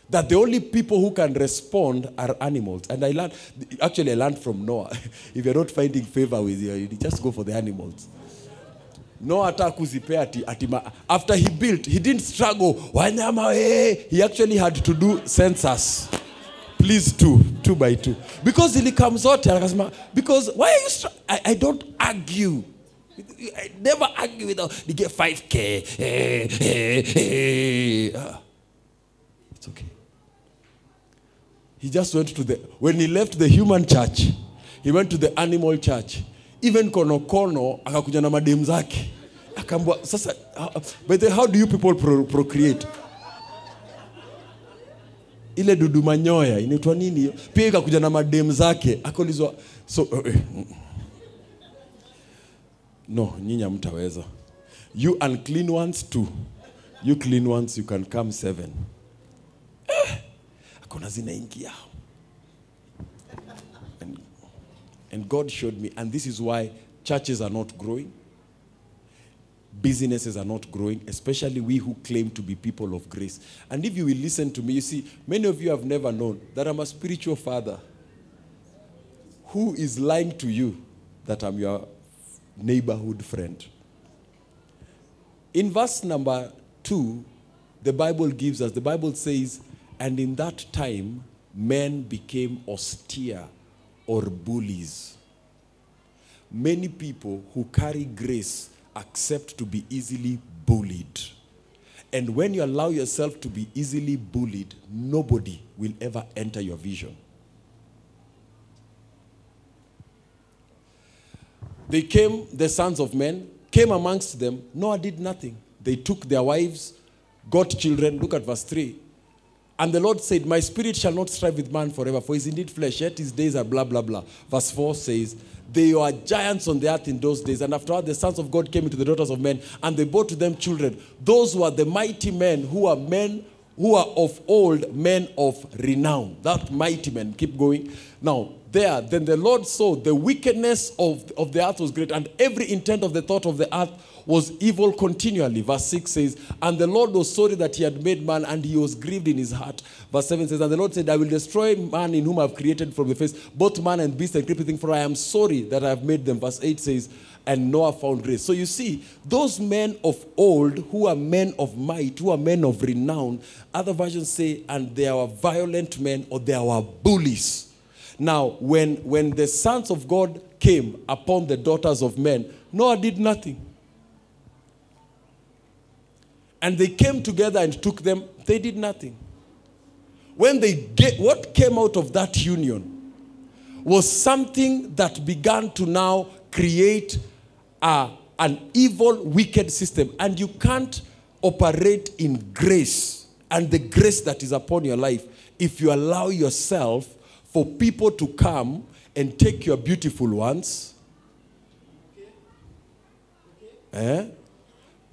That the only people who can respond are animals. And I learned, actually, I learned from Noah. <laughs> if you're not finding favor with you, you just go for the animals. Noah hata kuzipea ati, ati after he built, he didn't struggle. Wanyama, eh. He actually had to do census. Please two, two by two. Because ilikam zote, akasema, because why are you, str- I, I don't argue. I never argue with, them. they get 5K. eh, eh, eh. Ah. It's okay. He just went to the, when he left the human church, he went to the animal church. Even konokono akakuja na madem zake. Akambwa, sasa, how- but how do you people pro, procreate? ile dudu manyoya inaitwa nini pia ikakuja na madem zake akaulizwa so uh, uh, no nyinyi hamtaweza you unclean ones too you clean ones you can come seven akona zinaingia and, and god showed me and this is why churches are not growing businesses are not growing, especially we who claim to be people of grace. And if you will listen to me, you see, many of you have never known that I'm a spiritual father who is lying to you that I'm your neighborhood friend. In verse number two, the Bible gives us, the Bible says, and in that time, men became austere or bullies. Many people who carry grace accept to be easily bullied. And when you allow yourself to be easily bullied, nobody will ever enter your vision. They came, the sons of men, came amongst them. Noah did nothing. They took their wives, got children. Look at verse 3. And the Lord said, My spirit shall not strive with man forever, for he is indeed flesh, yet his days are blah, blah, blah. Verse 4 says, They were giants on the earth in those days. And afterward, the sons of God came into the daughters of men, and they bore to them children. Those were the mighty men who are men who are of old, men of renown. That mighty men. Keep going. Now, there, then the Lord saw the wickedness of, of the earth was great, and every intent of the thought of the earth was evil continually. Verse 6 says, And the Lord was sorry that he had made man, and he was grieved in his heart. Verse 7 says, And the Lord said, I will destroy man in whom I have created from the face, both man and beast and creeping thing, for I am sorry that I have made them. Verse 8 says, And Noah found grace. So you see, those men of old who are men of might, who are men of renown, other versions say, and they are violent men or they are bullies. Now, when, when the sons of God came upon the daughters of men, Noah did nothing. And they came together and took them, they did nothing. When they get what came out of that union was something that began to now create a, an evil, wicked system. And you can't operate in grace and the grace that is upon your life if you allow yourself for people to come and take your beautiful ones. Eh?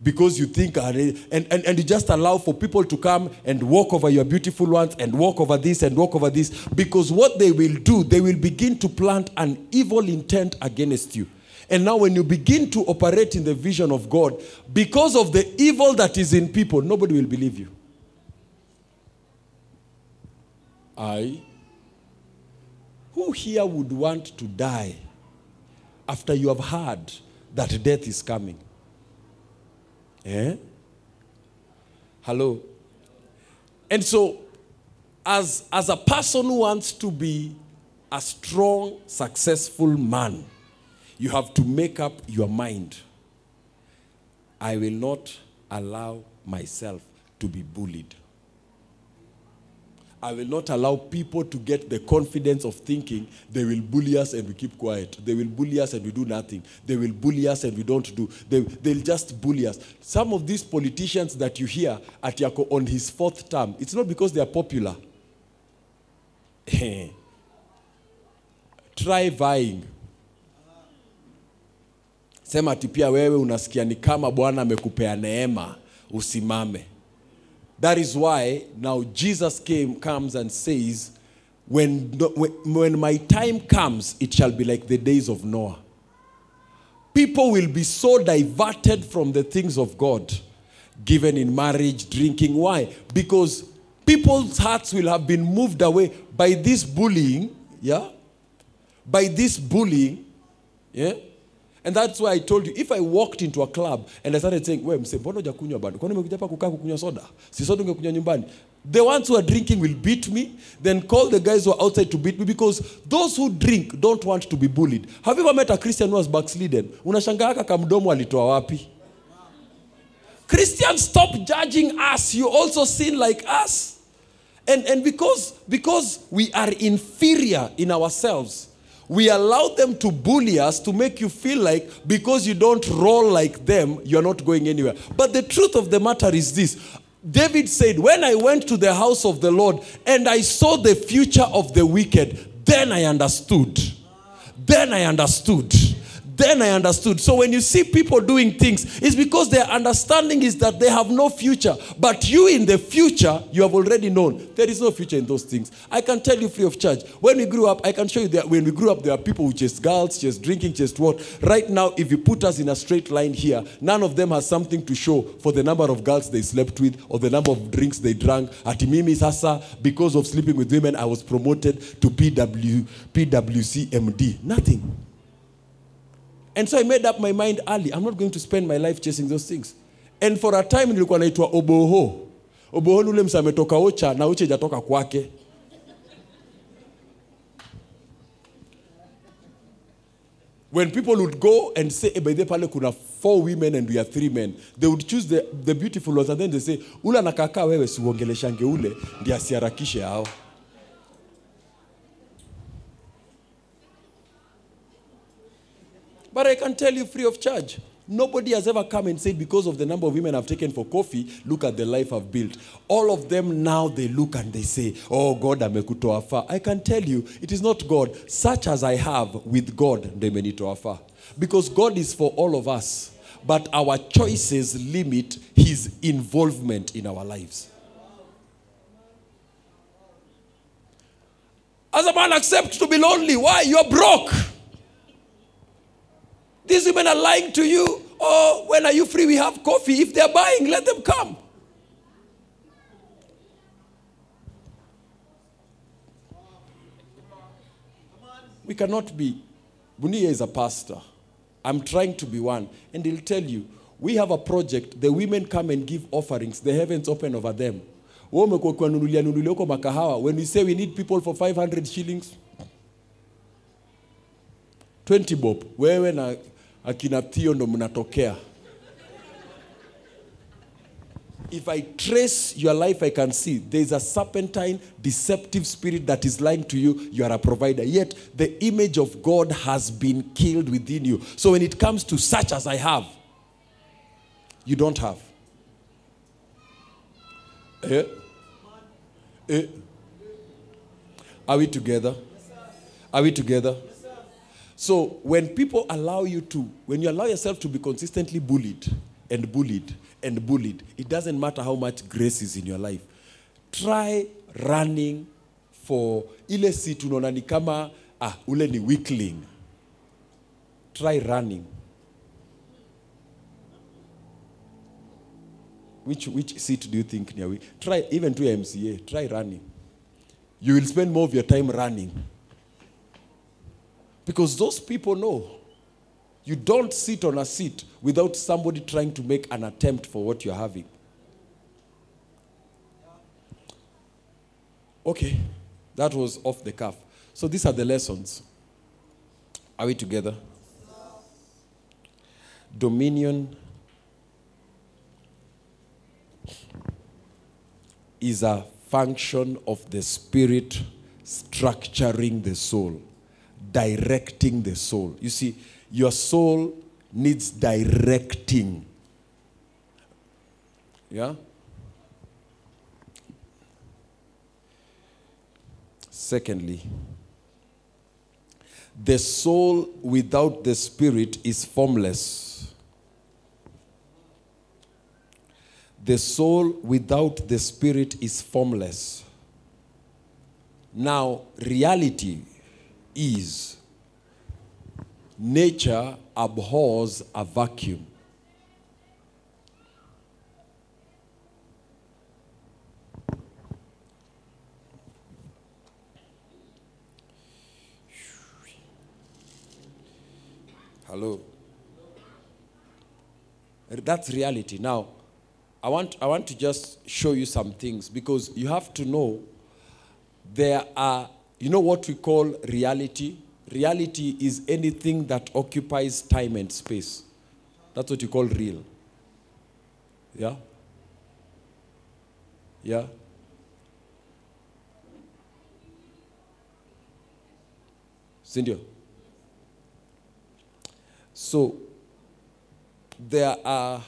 Because you think, and, and, and you just allow for people to come and walk over your beautiful ones and walk over this and walk over this. Because what they will do, they will begin to plant an evil intent against you. And now, when you begin to operate in the vision of God, because of the evil that is in people, nobody will believe you. I. Who here would want to die after you have heard that death is coming? Eh? Hello? And so, as, as a person who wants to be a strong, successful man, you have to make up your mind. I will not allow myself to be bullied. I will not allow people to get the confidence of thinking they will bully us and we keep quiet. They will bully us and we do nothing. They will bully us and we don't do. They, they'll just bully us. Some of these politicians that you hear at Yako on his fourth term, it's not because they are popular. <laughs> Try vying. Sema ati pia wewe unasikia ni kama Bwana amekupea neema usimame. That is why now Jesus came, comes and says, when, when, my time comes, it shall be like the days of Noah. People will be so diverted from the things of God given in marriage, drinking. Why? Because people's hearts will have been moved away by this bullying, yeah? By this bullying, yeah? And that's why I told you, if I walked into a club and I started saying, we mse, mbona hujakunywa bado? Kwani umekuja hapa kukaa kukunywa soda? Si soda ungekunywa nyumbani. The ones who are drinking will beat me, then call the guys who are outside to beat me because those who drink don't want to be bullied. Have you ever met a Christian who has backslidden? Unashangaa kamdomo alitoa wapi? Christians, stop judging us. You also sin like us. And, and because, because we are inferior in ourselves, we allow them to bully us to make you feel like because you don't roll like them, you're not going anywhere. But the truth of the matter is this David said, When I went to the house of the Lord and I saw the future of the wicked, then I understood. Then I understood. Then I understood. So when you see people doing things, it's because their understanding is that they have no future. But you in the future, you have already known there is no future in those things. I can tell you free of charge. When we grew up, I can show you that when we grew up, there are people who chased girls, chased drinking, chased what. Right now, if you put us in a straight line here, none of them has something to show for the number of girls they slept with or the number of drinks they drank. At Mimi Sasa, because of sleeping with women, I was promoted to PW, PWC MD. Nothing. And so I made up my mind early. I'm not going to spend my life chasing those things. And for a time nilikuwa naitwa oboho. Oboho ni ule msa ametoka ocha na ocha ijatoka kwake. When people would go and say, eh, by the pale kuna four women and we are three men, they would choose the, the beautiful ones and then they say, ule anakakaa wewe siuongeleshange ule ndiye hao. But I can tell you free of charge. Nobody has ever come and said, because of the number of women I've taken for coffee, look at the life I've built. All of them now they look and they say, Oh God, amekutoa far. I can tell you, it is not God. Such as I have with God, ndemenitoa far. Because God is for all of us. But our choices limit his involvement in our lives. As a man, accept to be lonely. Why? You're broke. These women are lying to you. Oh, when are you free? We have coffee. If they're buying, let them come. We cannot be. Bunia is a pastor. I'm trying to be one. And he'll tell you, we have a project. The women come and give offerings. The heavens open over them. When we say we need people for 500 shillings, 20 bob. Wewe na akina Theo ndo mnatokea. If I trace your life, I can see there's a serpentine, deceptive spirit that is lying to you. You are a provider. Yet the image of God has been killed within you. So when it comes to such as I have, you don't have. Eh? Eh? Are we together? Are we together? So when people allow you to, when you allow yourself to be consistently bullied and bullied and bullied, it doesn't matter how much grace is in your life. Try running for ile si tunaona ni kama ah, ule ni weakling. Try running. Which, which seat do you think weak? Try even to MCA. Try running. You will spend more of your time running. Because those people know you don't sit on a seat without somebody trying to make an attempt for what you're having. Okay, that was off the cuff. So these are the lessons. Are we together? Dominion is a function of the spirit structuring the soul directing the soul. You see, your soul needs directing. Yeah? Secondly, the soul without the spirit is formless. The soul without the spirit is formless. Now, reality is. Nature abhors a vacuum. Hello. That's reality. Now, I want, I want to just show you some things because you have to know there are you know what we call reality? Reality is anything that occupies time and space. That's what you call real. Yeah? Yeah? Sindio? So, there are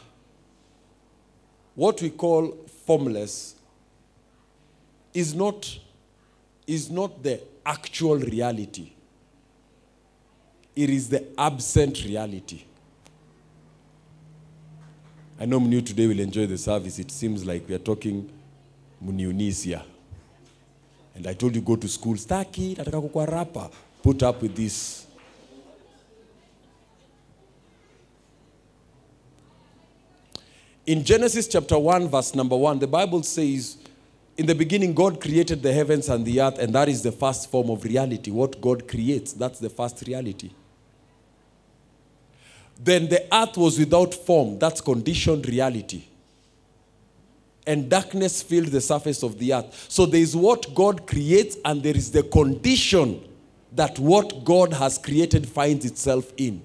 what we call formless is not, is not the actual reality. It is the absent reality. I know Mnu today will enjoy the service. It seems like we are talking Mniunisia. And I told you go to school. Staki, rapa. Put up with this. In Genesis chapter 1, verse number 1, the Bible says, In the beginning, God created the heavens and the earth, and that is the first form of reality. What God creates, that's the first reality. Then the earth was without form, that's conditioned reality. And darkness filled the surface of the earth. So there is what God creates, and there is the condition that what God has created finds itself in.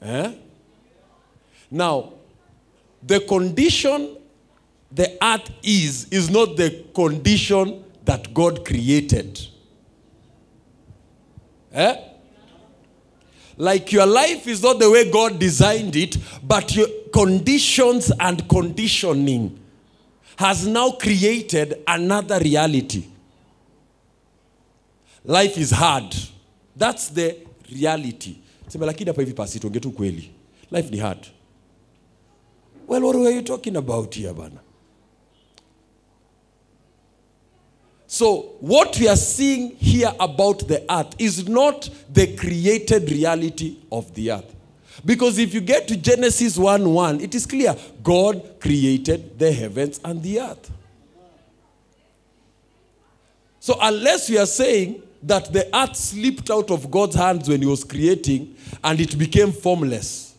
Eh? Now, the condition the earth is, is not the condition that God created. Eh? Like your life is not the way God designed it, but your conditions and conditioning has now created another reality. Life is hard. That's the reality. Life ni hard. Well, what were you talking about here, bana? So, what we are seeing here about the earth is not the created reality of the earth. Because if you get to Genesis 1 1, it is clear God created the heavens and the earth. So, unless we are saying that the earth slipped out of God's hands when He was creating and it became formless,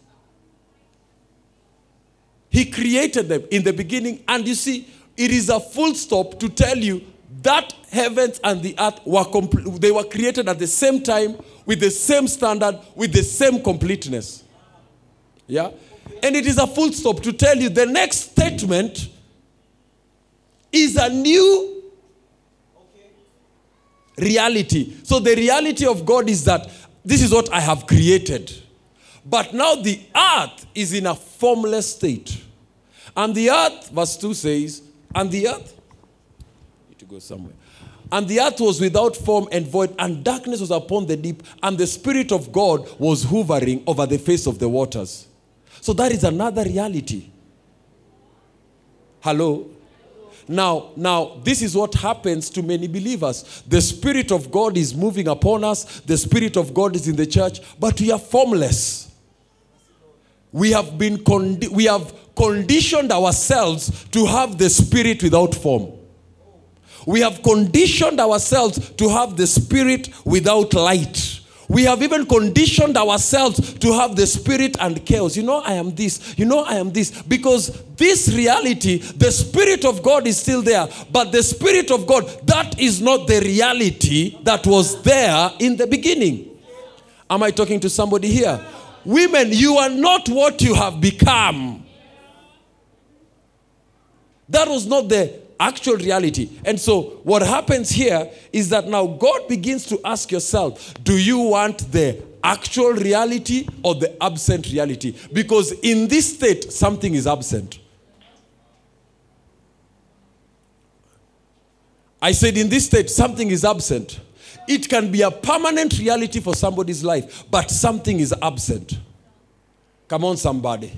He created them in the beginning, and you see, it is a full stop to tell you that heavens and the earth were compl- they were created at the same time with the same standard with the same completeness. Yeah? And it is a full stop to tell you the next statement is a new reality. So the reality of god is that this is what i have created. But now the earth is in a formless state. And the earth verse 2 says and the earth go somewhere. And the earth was without form and void, and darkness was upon the deep, and the Spirit of God was hovering over the face of the waters. So that is another reality. Hello? Now, now, this is what happens to many believers. The Spirit of God is moving upon us, the Spirit of God is in the church, but we are formless. We have been condi- we have conditioned ourselves to have the Spirit without form. We have conditioned ourselves to have the spirit without light. We have even conditioned ourselves to have the spirit and chaos. You know, I am this. You know, I am this. Because this reality, the spirit of God is still there. But the spirit of God, that is not the reality that was there in the beginning. Am I talking to somebody here? Women, you are not what you have become. That was not the actual reality. And so, what happens here is that now God begins to ask yourself do you want the actual reality or the absent reality? Because in this state, something is absent. I said, in this state, something is absent. It can be a permanent reality for somebody's life, but something is absent. Come on, somebody.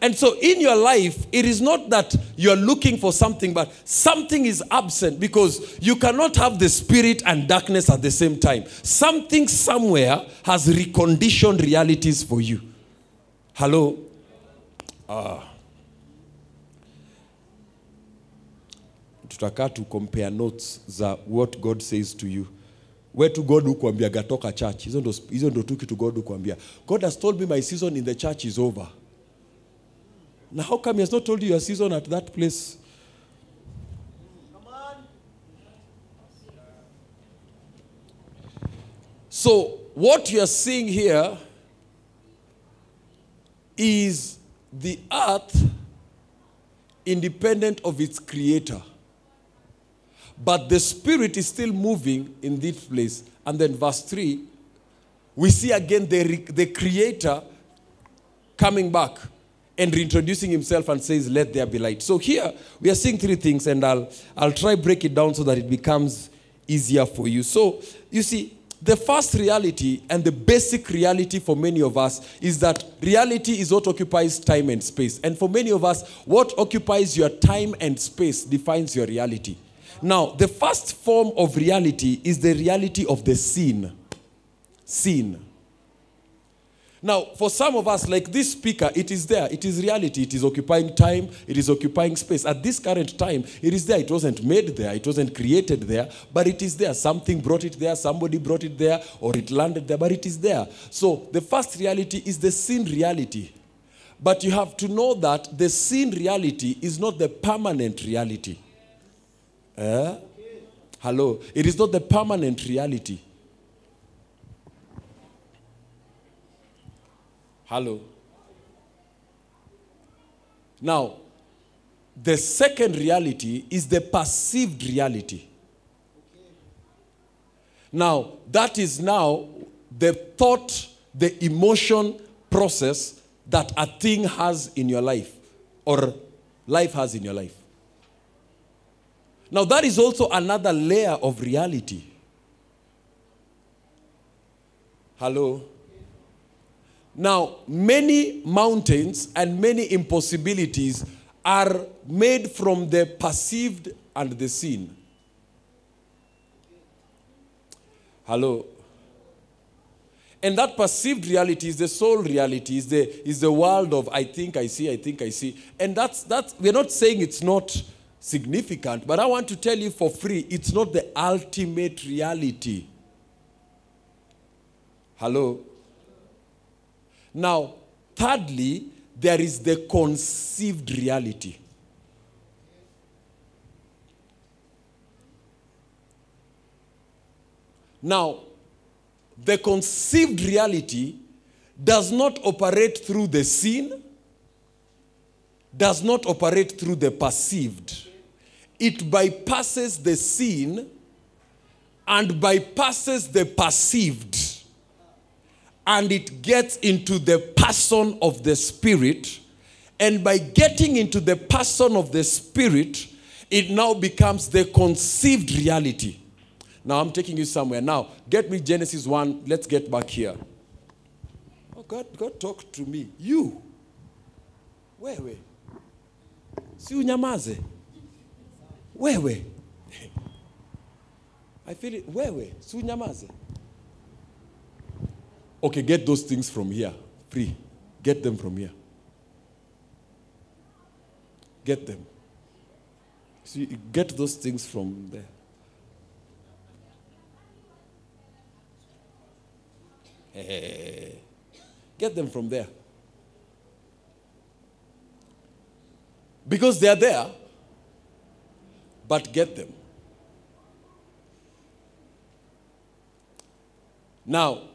And so in your life, it is not that you're looking for something, but something is absent because you cannot have the spirit and darkness at the same time. Something somewhere has reconditioned realities for you. Hello? Ah. to compare notes za what god says to you Where wetu god hukuambiaga toka church hizo ndo, hizo ndo tu kitu god god has told me my season in the church is over now how come he has not told you your season at that place? So what you are seeing here is the earth independent of its creator. But the spirit is still moving in this place. And then verse 3 we see again the, the creator coming back and reintroducing himself and says let there be light. So here we are seeing three things and i'll i'll try break it down so that it becomes easier for you. So you see the first reality and the basic reality for many of us is that reality is what occupies time and space. And for many of us what occupies your time and space defines your reality. Now the first form of reality is the reality of the sin sin now, for some of us, like this speaker, it is there. It is reality. It is occupying time. It is occupying space. At this current time, it is there. It wasn't made there. It wasn't created there, but it is there. Something brought it there. Somebody brought it there, or it landed there, but it is there. So, the first reality is the seen reality. But you have to know that the seen reality is not the permanent reality. Eh? Hello? It is not the permanent reality. Hello. Now, the second reality is the perceived reality. Now, that is now the thought, the emotion process that a thing has in your life or life has in your life. Now, that is also another layer of reality. Hello? Now, many mountains and many impossibilities are made from the perceived and the seen. Hello? And that perceived reality is the soul reality, is the, is the world of I think I see, I think I see. And that's, that's, we're not saying it's not significant, but I want to tell you for free, it's not the ultimate reality. Hello? Now, thirdly, there is the conceived reality. Now, the conceived reality does not operate through the seen, does not operate through the perceived. It bypasses the seen and bypasses the perceived and it gets into the person of the Spirit. And by getting into the person of the Spirit, it now becomes the conceived reality. Now I'm taking you somewhere. Now, get me Genesis 1. Let's get back here. Oh, God, God talk to me. You. where Wewe. Si unyamaze. Wewe. <laughs> I feel it. Where, Wewe. Si unyamaze. Okay, get those things from here. Free. Get them from here. Get them. See, get those things from there. Hey, get them from there. Because they are there, but get them. Now,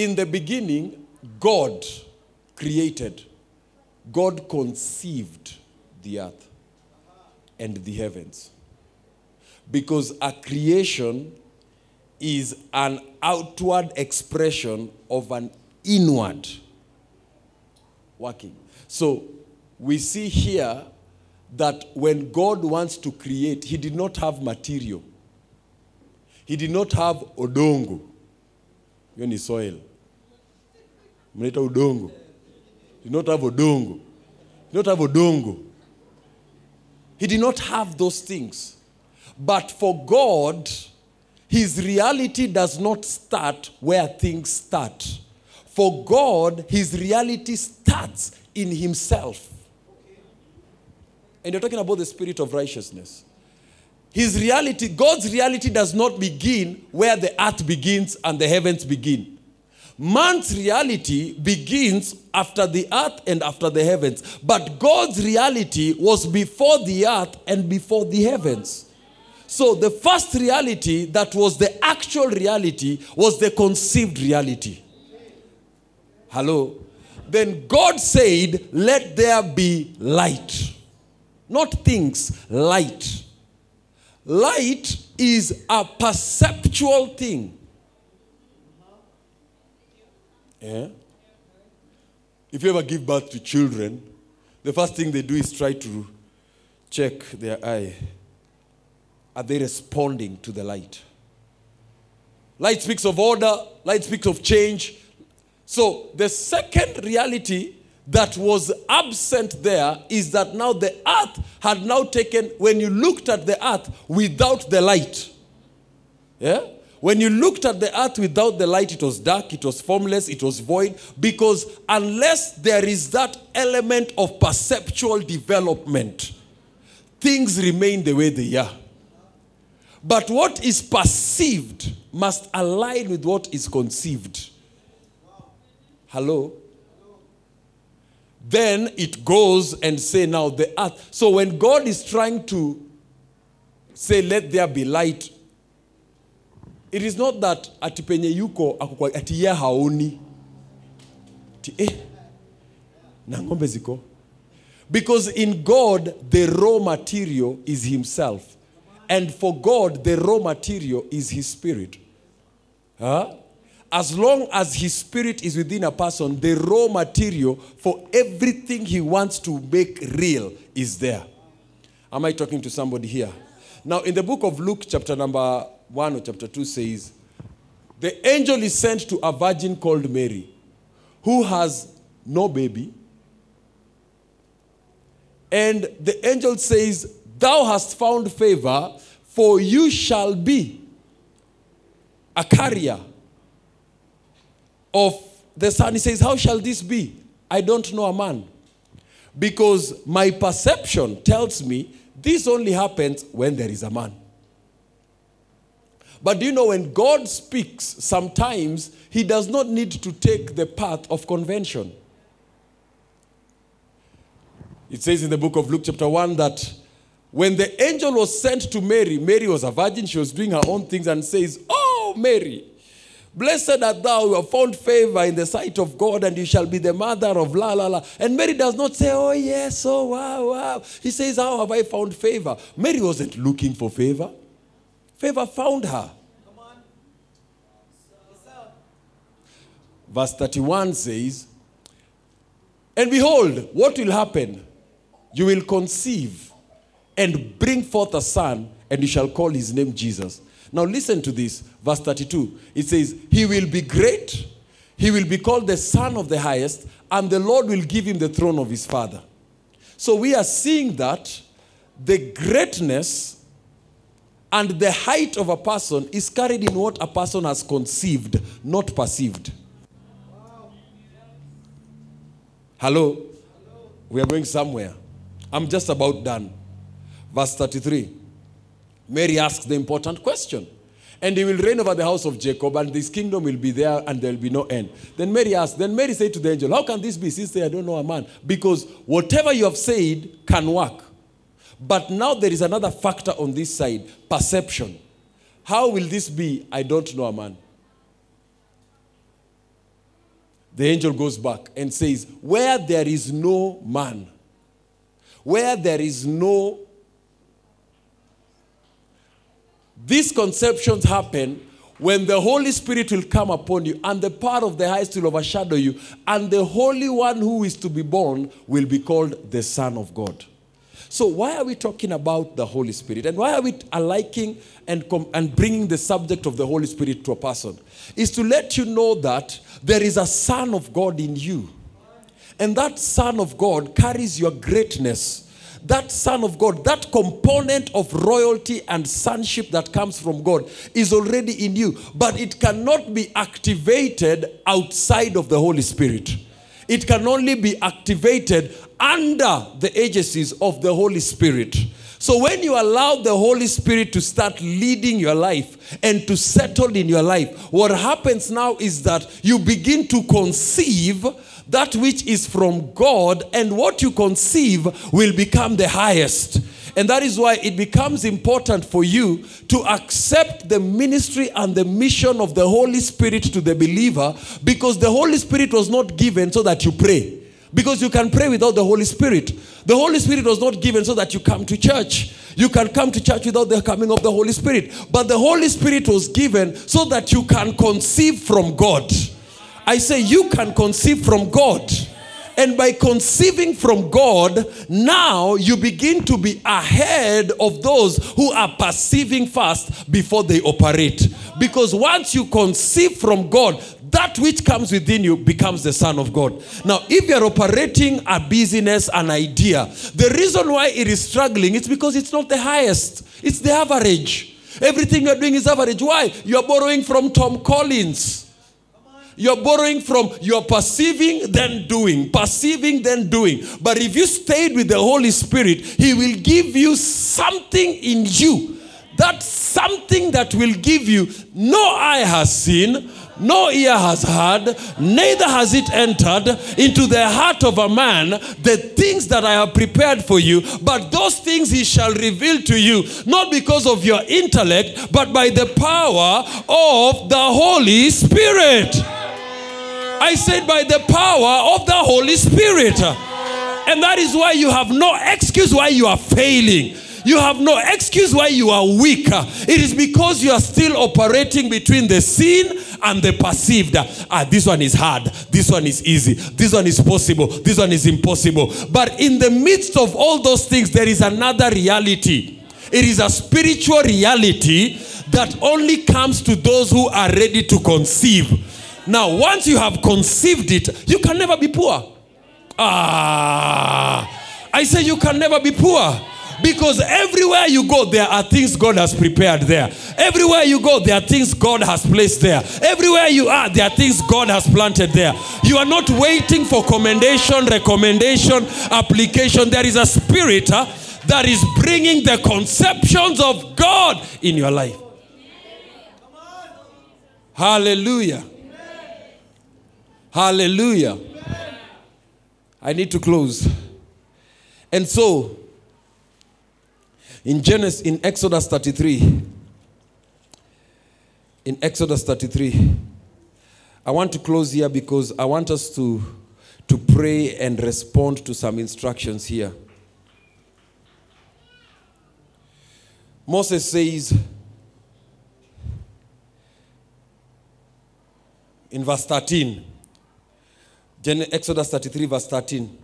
in the beginning, God created, God conceived the earth and the heavens. Because a creation is an outward expression of an inward working. So we see here that when God wants to create, He did not have material, He did not have odongo hiyo ni soil mnaita udongo. You not have udongo Did not have udongo he did not have those things. But for god his reality does not start where things start. For god his reality starts in himself. And you're talking about the spirit of righteousness. His reality, God's reality does not begin where the earth begins and the heavens begin. Man's reality begins after the earth and after the heavens. But God's reality was before the earth and before the heavens. So the first reality that was the actual reality was the conceived reality. Hello? Then God said, Let there be light. Not things, light. Light is a perceptual thing. Yeah? If you ever give birth to children, the first thing they do is try to check their eye. Are they responding to the light? Light speaks of order, light speaks of change. So, the second reality that was absent there is that now the earth had now taken, when you looked at the earth without the light, yeah? When you looked at the earth without the light, it was dark, it was formless, it was void, because unless there is that element of perceptual development, things remain the way they are. But what is perceived must align with what is conceived. Hello? Then it goes and say now the earth. So when God is trying to say let there be light, it is not that ati penye yuko ako ati ye haoni. Ati eh na ng'ombe ziko. Because in God the raw material is himself. And for God the raw material is his spirit. Huh? As long as his spirit is within a person, the raw material for everything he wants to make real is there. Am I talking to somebody here? Now, in the book of Luke, chapter number 1 or chapter 2 says, The angel is sent to a virgin called Mary, who has no baby. And the angel says, Thou hast found favor, for you shall be a carrier of the son. He says, How shall this be? I don't know a man. Because my perception tells me this only happens when there is a man. But do you know when God speaks, sometimes he does not need to take the path of convention. It says in the book of Luke, chapter 1, that when the angel was sent to Mary, Mary was a virgin, she was doing her own things, and says, Oh, Mary, blessed art thou, you have found favor in the sight of God, and you shall be the mother of la la la. And Mary does not say, Oh, yes, oh, wow, wow. He says, How have I found favor? Mary wasn't looking for favor, favor found her. Verse 31 says, And behold, what will happen? You will conceive and bring forth a son, and you shall call his name Jesus. Now, listen to this. Verse 32. It says, He will be great, he will be called the Son of the Highest, and the Lord will give him the throne of his father. So, we are seeing that the greatness and the height of a person is carried in what a person has conceived, not perceived. Hello? We are going somewhere. I'm just about done. Verse 33. Mary asks the important question. And he will reign over the house of Jacob, and this kingdom will be there, and there will be no end. Then Mary asked, then Mary said to the angel, How can this be, since I don't know a man? Because whatever you have said can work. But now there is another factor on this side perception. How will this be? I don't know a man. The angel goes back and says, Where there is no man, where there is no These conceptions happen when the Holy Spirit will come upon you and the power of the highest will overshadow you, and the Holy One who is to be born will be called the Son of God. So, why are we talking about the Holy Spirit? And why are we liking and, com- and bringing the subject of the Holy Spirit to a person? Is to let you know that there is a Son of God in you. And that Son of God carries your greatness that Son of God, that component of royalty and sonship that comes from God is already in you, but it cannot be activated outside of the Holy Spirit. It can only be activated under the agencies of the Holy Spirit. So when you allow the Holy Spirit to start leading your life and to settle in your life, what happens now is that you begin to conceive that which is from God, and what you conceive will become the highest. And that is why it becomes important for you to accept the ministry and the mission of the Holy Spirit to the believer because the Holy Spirit was not given so that you pray. Because you can pray without the Holy Spirit. The Holy Spirit was not given so that you come to church. You can come to church without the coming of the Holy Spirit. But the Holy Spirit was given so that you can conceive from God. I say you can conceive from God. And by conceiving from God, now you begin to be ahead of those who are perceiving fast before they operate. Because once you conceive from God, that which comes within you becomes the Son of God. Now, if you're operating a business, an idea, the reason why it is struggling is because it's not the highest, it's the average. Everything you're doing is average. Why? You're borrowing from Tom Collins. You're borrowing from, you're perceiving, then doing, perceiving, then doing. But if you stayed with the Holy Spirit, He will give you something in you. That something that will give you no eye has seen, no ear has heard, neither has it entered into the heart of a man the things that I have prepared for you, but those things he shall reveal to you, not because of your intellect, but by the power of the Holy Spirit. I said, by the power of the Holy Spirit. And that is why you have no excuse why you are failing. You have no excuse why you are weak. It is because you are still operating between the seen and the perceived. Ah, this one is hard. This one is easy. This one is possible. This one is impossible. But in the midst of all those things, there is another reality. It is a spiritual reality that only comes to those who are ready to conceive. Now, once you have conceived it, you can never be poor. Ah, I say you can never be poor. Because everywhere you go, there are things God has prepared there. Everywhere you go, there are things God has placed there. Everywhere you are, there are things God has planted there. You are not waiting for commendation, recommendation, application. There is a spirit huh, that is bringing the conceptions of God in your life. Hallelujah. Hallelujah. I need to close. And so, in Genesis, in Exodus 33, in Exodus 33, I want to close here because I want us to, to pray and respond to some instructions here. Moses says in verse 13, Exodus 33, verse 13.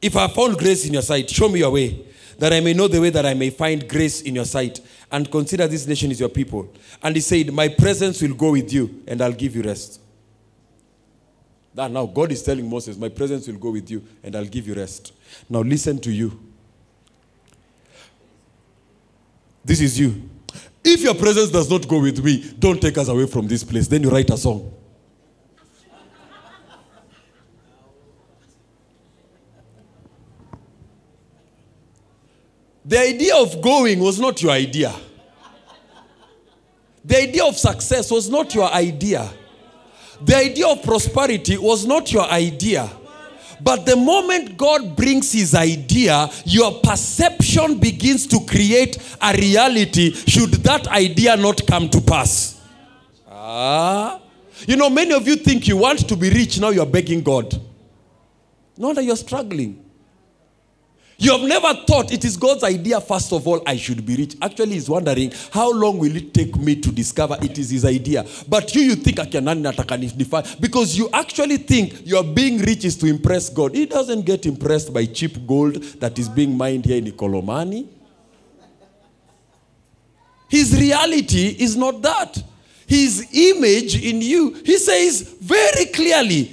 If I found grace in your sight, show me your way, that I may know the way that I may find grace in your sight, and consider this nation is your people. And he said, My presence will go with you, and I'll give you rest. That now God is telling Moses, My presence will go with you, and I'll give you rest. Now listen to you. This is you. If your presence does not go with me, don't take us away from this place. Then you write a song. The idea of going was not your idea. The idea of success was not your idea. The idea of prosperity was not your idea. But the moment God brings his idea, your perception begins to create a reality should that idea not come to pass. Ah. You know, many of you think you want to be rich, now you're begging God. No wonder you're struggling. You have never thought it is God's idea, first of all, I should be rich. Actually, he's wondering, how long will it take me to discover it is his idea? But you, you think, attack because you actually think your being rich is to impress God. He doesn't get impressed by cheap gold that is being mined here in Ikolomani. His reality is not that. His image in you, he says very clearly,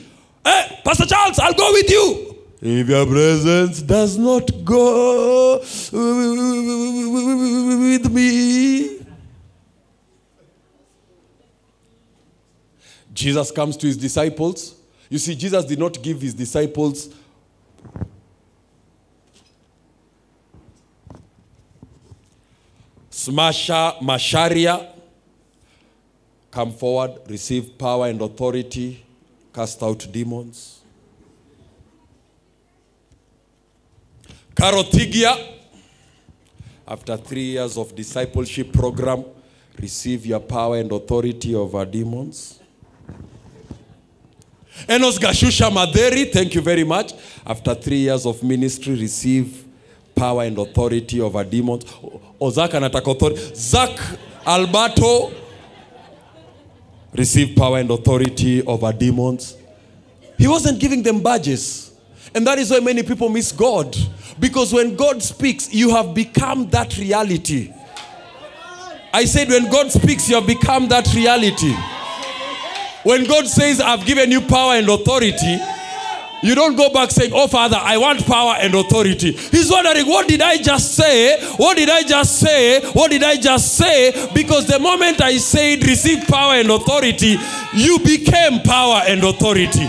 hey, eh, Pastor Charles, I'll go with you. If your presence does not go with me, Jesus comes to his disciples. You see, Jesus did not give his disciples Smasha Masharia, come forward, receive power and authority, cast out demons. Karotigia, after three years of discipleship program, receive your power and authority over demons. Enos Gashusha Maderi, thank you very much. After three years of ministry, receive power and authority over demons. O- Ozak anataka authority. Zach Alberto, receive power and authority over demons. He wasn't giving them badges. And that is why many people miss God. Because when God speaks, you have become that reality. I said, when God speaks, you have become that reality. When God says, I've given you power and authority, you don't go back saying, Oh, Father, I want power and authority. He's wondering, What did I just say? What did I just say? What did I just say? Because the moment I said, Receive power and authority, you became power and authority.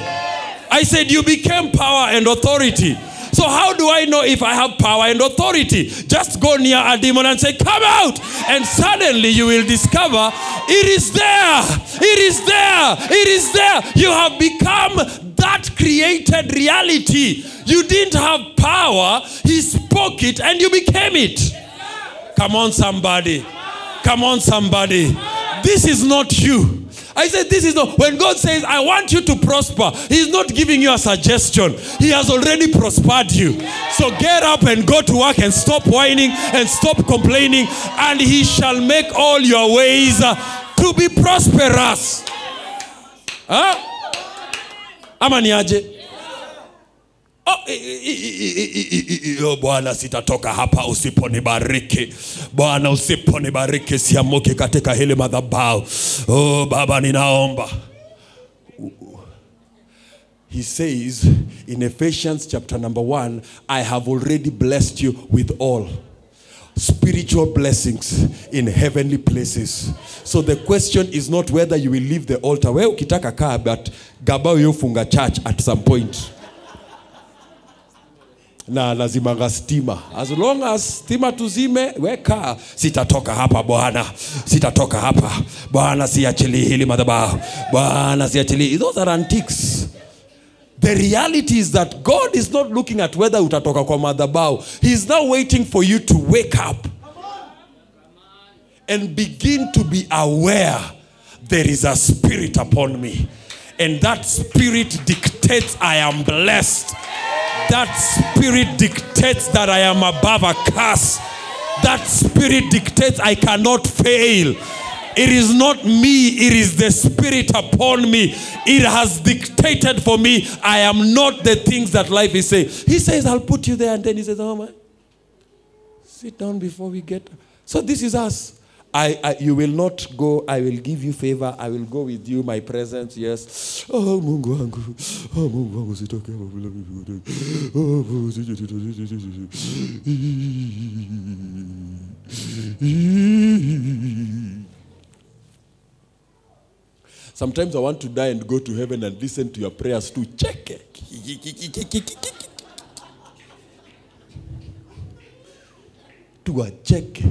I said, You became power and authority. So, how do I know if I have power and authority? Just go near a demon and say, Come out! And suddenly you will discover it is there. It is there. It is there. You have become that created reality. You didn't have power, He spoke it and you became it. Come on, somebody. Come on, somebody. This is not you. I said, This is not. When God says, I want you to prosper, He's not giving you a suggestion. He has already prospered you. So get up and go to work and stop whining and stop complaining, and He shall make all your ways uh, to be prosperous. Huh? Ama? Oh, Bwana, sitatoka hapa usiponibariki. Bwana, usiponibariki siamuki katika hili madhabahu. Oh, Baba, ninaomba. He says in Ephesians chapter number 1, I have already blessed you with all spiritual blessings in heavenly places. So the question is not whether you will leave the altar. Wewe ukitaka kaa, but gabao yofunga church at some point na nazimanga stima. As long as stima tuzime weka. Sitatoka hapa bwana. Sitatoka hapa. Bwana siachilii hili madhabahu. Bwana siachilii those are antiques. The reality is that god is not looking at whether utatoka kwa madhabahu. He is now waiting for you to wake up and begin to be aware there is a spirit upon me. And that spirit dictates i am blessed that spirit dictates that I am above a curse. That spirit dictates I cannot fail. It is not me, it is the spirit upon me. It has dictated for me. I am not the things that life is saying. He says, I'll put you there, and then he says, Oh man, sit down before we get. So this is us. I, I, you will not go. I will give you favor. I will go with you. My presence, yes. Oh, Mungu wangu. Oh, Mungu wangu. Oh, Mungu sitoke. Sometimes I want to die and go to heaven and listen to your prayers too. Check it. tuwacheke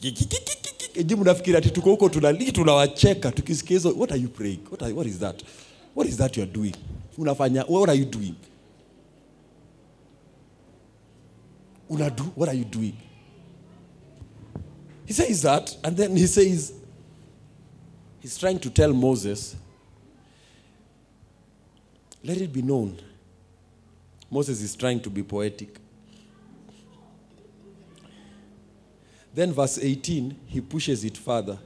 ji mnafikiri ati tuko huko tunali tunawacheka. Tukisikia hizo what are you praying? What, are, what is that? What is that you are doing? Unafanya what are you doing? Unadu what are you doing? He says that and then he says he's trying to tell moses let it be known moses is trying to be poetic Then, verse 18, he pushes it further.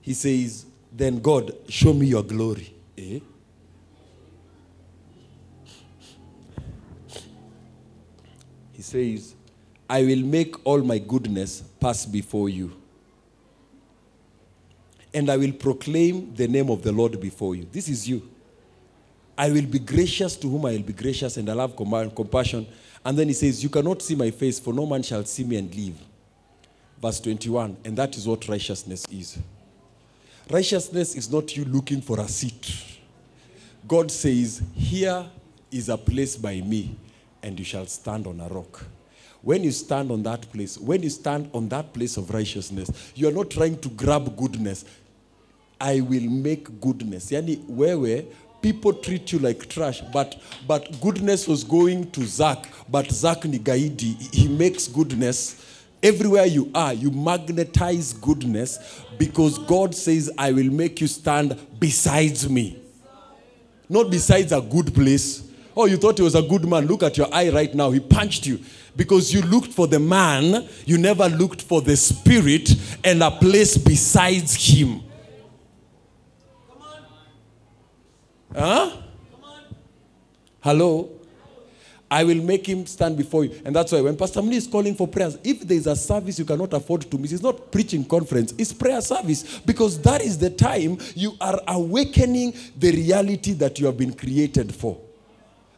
He says, Then God, show me your glory. Eh? He says, I will make all my goodness pass before you. And I will proclaim the name of the Lord before you. This is you. I will be gracious to whom I will be gracious, and I'll have compassion. And then he says, You cannot see my face, for no man shall see me and live. Verse 21, and that is what righteousness is. Righteousness is not you looking for a seat. God says, Here is a place by me, and you shall stand on a rock. when you stand on that place, when you stand on that place of righteousness, you are not trying to grab goodness. I will make goodness. Yani wewe people treat you like trash, but but goodness was going to Zach, but Zach ni gaidi. He makes goodness. Everywhere you are, you magnetize goodness because God says, I will make you stand besides me. Not besides a good place. Oh, you thought he was a good man. Look at your eye right now. He punched you because you looked for the man, you never looked for the spirit and a place besides him. Come on. Huh? Come on. Hello? I will make him stand before you. And that's why when Pastor Mli is calling for prayers, if there is a service you cannot afford to miss, it's not preaching conference, it's prayer service. Because that is the time you are awakening the reality that you have been created for.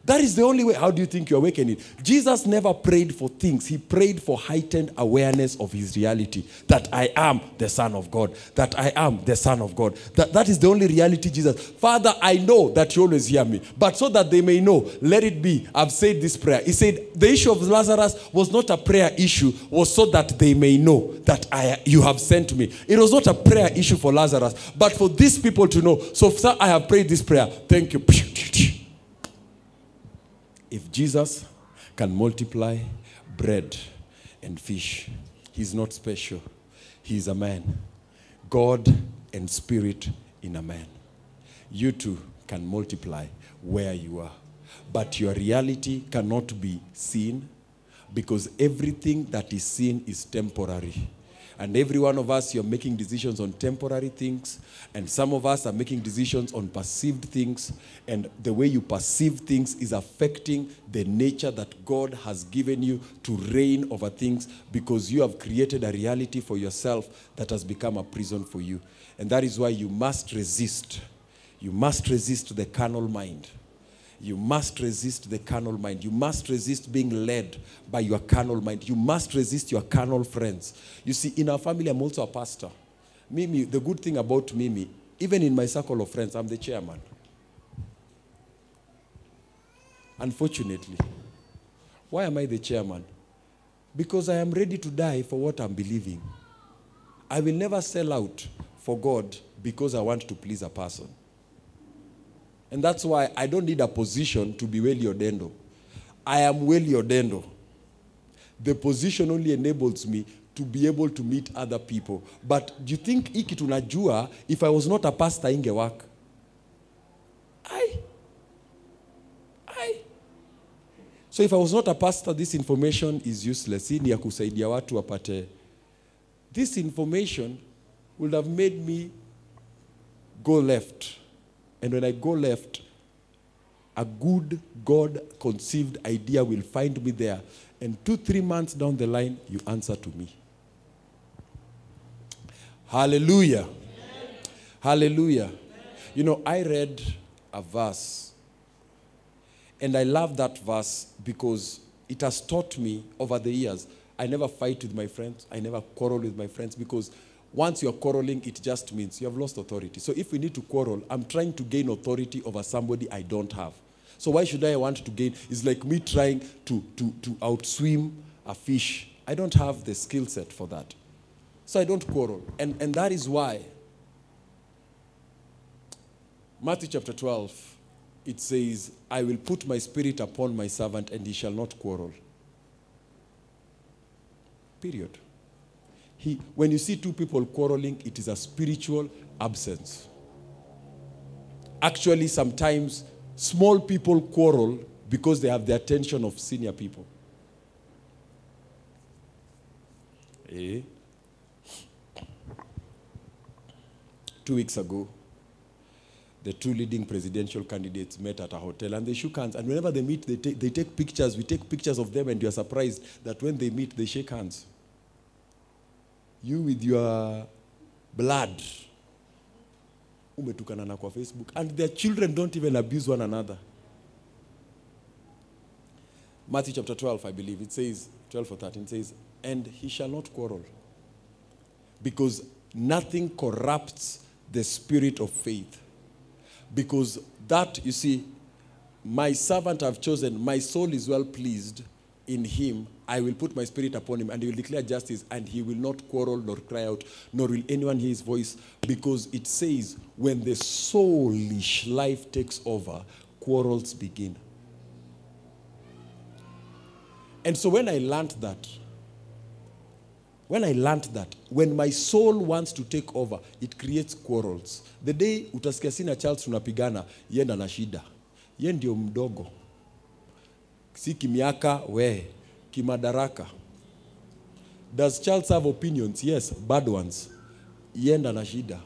That is the only way. How do you think you awaken it? Jesus never prayed for things. He prayed for heightened awareness of his reality. That I am the Son of God. That I am the Son of God. That, that is the only reality, Jesus. Father, I know that you always hear me. But so that they may know, let it be. I've said this prayer. He said the issue of Lazarus was not a prayer issue, was so that they may know that I you have sent me. It was not a prayer issue for Lazarus, but for these people to know. So, sir, I have prayed this prayer. Thank you. If Jesus can multiply bread and fish, he's not special. He's a man. God and spirit in a man. You too can multiply where you are. But your reality cannot be seen because everything that is seen is temporary. And every one of us, you're making decisions on temporary things. And some of us are making decisions on perceived things. And the way you perceive things is affecting the nature that God has given you to reign over things because you have created a reality for yourself that has become a prison for you. And that is why you must resist. You must resist the carnal mind. You must resist the carnal mind. You must resist being led by your carnal mind. You must resist your carnal friends. You see, in our family, I'm also a pastor. Mimi, the good thing about Mimi, even in my circle of friends, I'm the chairman. Unfortunately. Why am I the chairman? Because I am ready to die for what I'm believing. I will never sell out for God because I want to please a person. And that's why I don't need a position to be Weli Odendo. I am Weli Odendo. The position only enables me to be able to meet other people. But do you think hiki tunajua if I was not a pastor ingewak? I. I. So if I was not a pastor, this information is useless. Ni ya kusaidia watu. This information would have made me go left. And when I go left, a good God conceived idea will find me there. And two, three months down the line, you answer to me. Hallelujah. Hallelujah. You know, I read a verse, and I love that verse because it has taught me over the years. I never fight with my friends, I never quarrel with my friends because once you're quarreling, it just means you have lost authority. So if we need to quarrel, I'm trying to gain authority over somebody I don't have. So why should I want to gain? It's like me trying to, to, to outswim a fish. I don't have the skill set for that. So I don't quarrel. And, and that is why Matthew chapter 12, it says, I will put my spirit upon my servant and he shall not quarrel. Period. He, when you see two people quarreling, it is a spiritual absence. Actually, sometimes small people quarrel because they have the attention of senior people. Eh? Two weeks ago, the two leading presidential candidates met at a hotel and they shook hands. And whenever they meet, they take, they take pictures. We take pictures of them, and you're surprised that when they meet, they shake hands. You with your blood, umetukana na kwa Facebook, and their children don't even abuse one another. Matthew chapter 12, I believe, it says, 12 or 13, says, and he shall not quarrel, because nothing corrupts the spirit of faith. Because that, you see, my servant I've chosen, my soul is well pleased in him, I will put my spirit upon him, and he will declare justice, and he will not quarrel nor cry out, nor will anyone hear his voice, because it says, when the soulish life takes over, quarrels begin. And so when I learned that, when I learned that, when my soul wants to take over, it creates quarrels. The day utasikia sina Charles tunapigana, yenda na shida. Ye mdogo. Si kimiaka, we, kimadaraka. Does Charles have opinions? Yes, bad ones. Yenda na shida.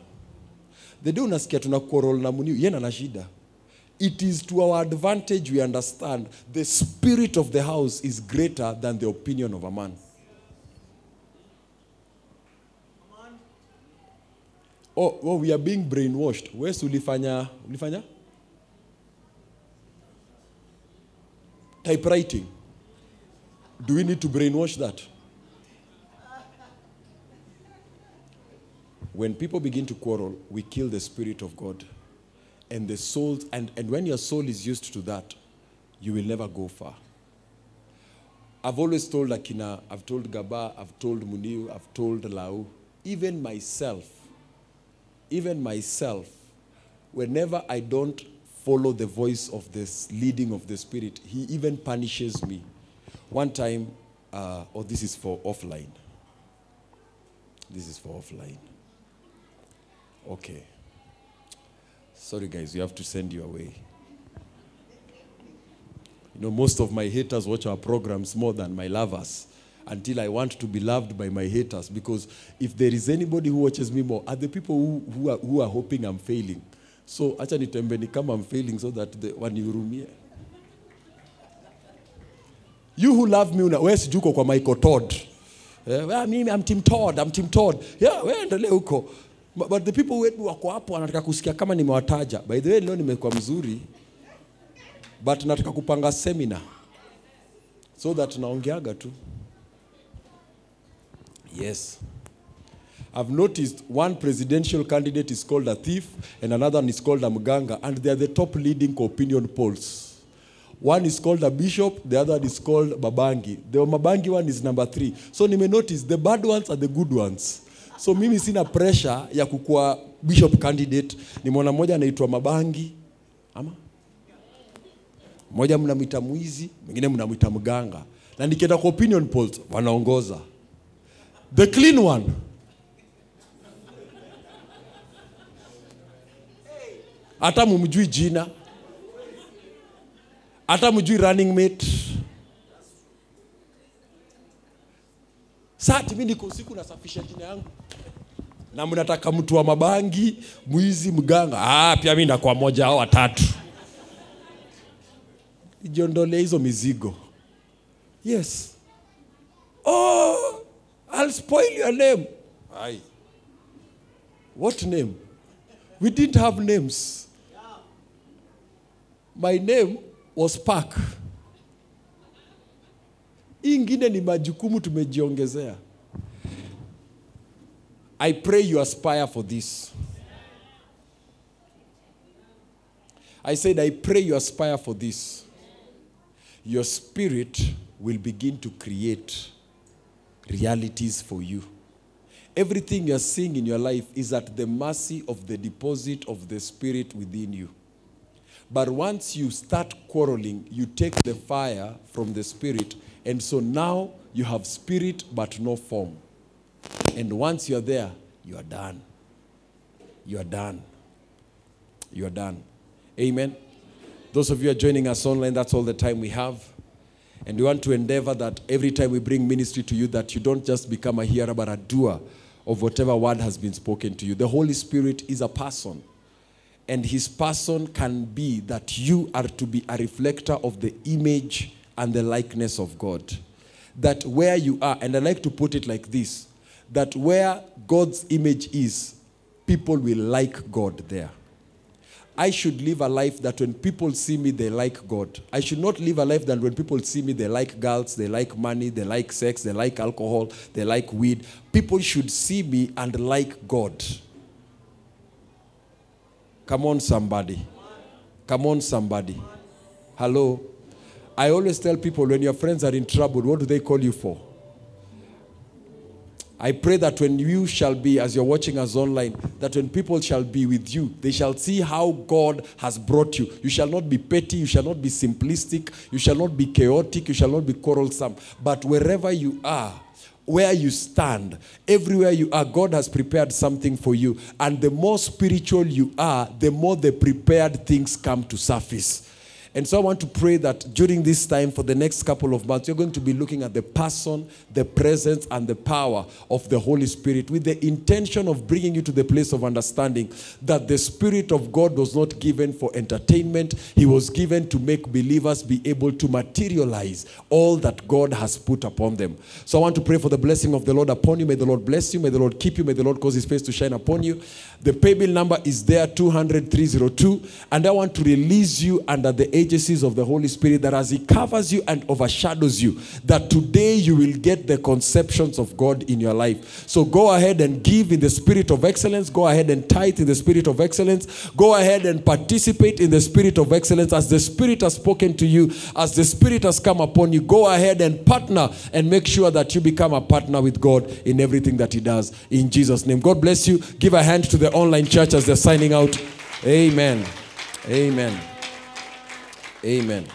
The day unasikia tuna na muniu, yenda na shida. It is to our advantage we understand the spirit of the house is greater than the opinion of a man. Oh, oh, we are being brainwashed. Wes ulifanya ulifanya? Typewriting. Do we need to brainwash that? When people begin to quarrel, we kill the spirit of God. And the soul and, and when your soul is used to that, you will never go far. I've always told Akina, I've told Gaba, I've told Muniu, I've told Lau, even myself, even myself, whenever I don't follow the voice of this leading of the Spirit, He even punishes me. One time, uh, oh, this is for offline. This is for offline. Okay. Sorry, guys, you have to send you away. You know, most of my haters watch our programs more than my lovers until I want to be loved by my haters. Because if there is anybody who watches me more, are the people who, who, are, who are hoping I'm failing. So, acha nitembe ni kama I'm failing so that the, wanihurumie. You who love me, una- wewe sijuko kwa Michael Todd. Eh, well, mimi I'm Tim Todd, I'm Tim Todd. Yeah, wewe endelee huko. But, but the people wetu wako hapo wanataka kusikia kama nimewataja. By the way, leo nimekuwa mzuri but nataka kupanga seminar so that naongeaga tu yes i've noticed one presidential candidate is called a thief and another one is called a mganga and they are the top leading opinion polls. One is called a bishop the other is called babangi. The mabangi one is number three. So nime notice the bad ones are the good ones. So mimi sina pressure ya kukua bishop candidate. Nimeona mmoja anaitwa mabangi ama? Mmoja mnamwita mwizi mwingine mnamwita mganga. Na nikienda kwa opinion polls wanaongoza. The clean one hata mumjui jina. Hata mjui running mate. Sati mi niko usiku nasafisha jina yangu. Na mnataka mtu wa mabangi mwizi mganga. Ah, pia mi ndakuwa moja au watatu. Jiondolee hizo mizigo. Yes. Oh i'll spoil your name. Aye. what name? We didn't have names my name was park hii ingine ni majukumu tumejiongezea i pray you aspire for this i said i pray you aspire for this your spirit will begin to create realities for you. Everything you're seeing in your life is at the mercy of the deposit of the spirit within you. But once you start quarreling, you take the fire from the spirit, and so now you have spirit but no form. And once you're there, you are done. You are done. You are done. Amen. Those of you are joining us online, that's all the time we have. And we want to endeavor that every time we bring ministry to you, that you don't just become a hearer, but a doer of whatever word has been spoken to you. The Holy Spirit is a person. And his person can be that you are to be a reflector of the image and the likeness of God. That where you are, and I like to put it like this that where God's image is, people will like God there. I should live a life that when people see me, they like God. I should not live a life that when people see me, they like girls, they like money, they like sex, they like alcohol, they like weed. People should see me and like God. Come on, somebody. Come on, somebody. Hello. I always tell people when your friends are in trouble, what do they call you for? I pray that when you shall be, as you're watching us online, that when people shall be with you, they shall see how God has brought you. You shall not be petty, you shall not be simplistic, you shall not be chaotic, you shall not be quarrelsome. But wherever you are, where you stand, everywhere you are, God has prepared something for you. And the more spiritual you are, the more the prepared things come to surface. And so I want to pray that during this time, for the next couple of months, you're going to be looking at the person, the presence, and the power of the Holy Spirit with the intention of bringing you to the place of understanding that the Spirit of God was not given for entertainment, He was given to make believers be able to materialize all that God has put upon them. So I want to pray for the blessing of the Lord upon you. May the Lord bless you. May the Lord keep you. May the Lord cause His face to shine upon you. The pay bill number is there 200 302. And I want to release you under the agencies of the Holy Spirit that as He covers you and overshadows you, that today you will get the conceptions of God in your life. So go ahead and give in the spirit of excellence. Go ahead and tithe in the spirit of excellence. Go ahead and participate in the spirit of excellence as the Spirit has spoken to you, as the Spirit has come upon you. Go ahead and partner and make sure that you become a partner with God in everything that He does. In Jesus' name. God bless you. Give a hand to the online church as they're signing out. Amen. Amen. Amen.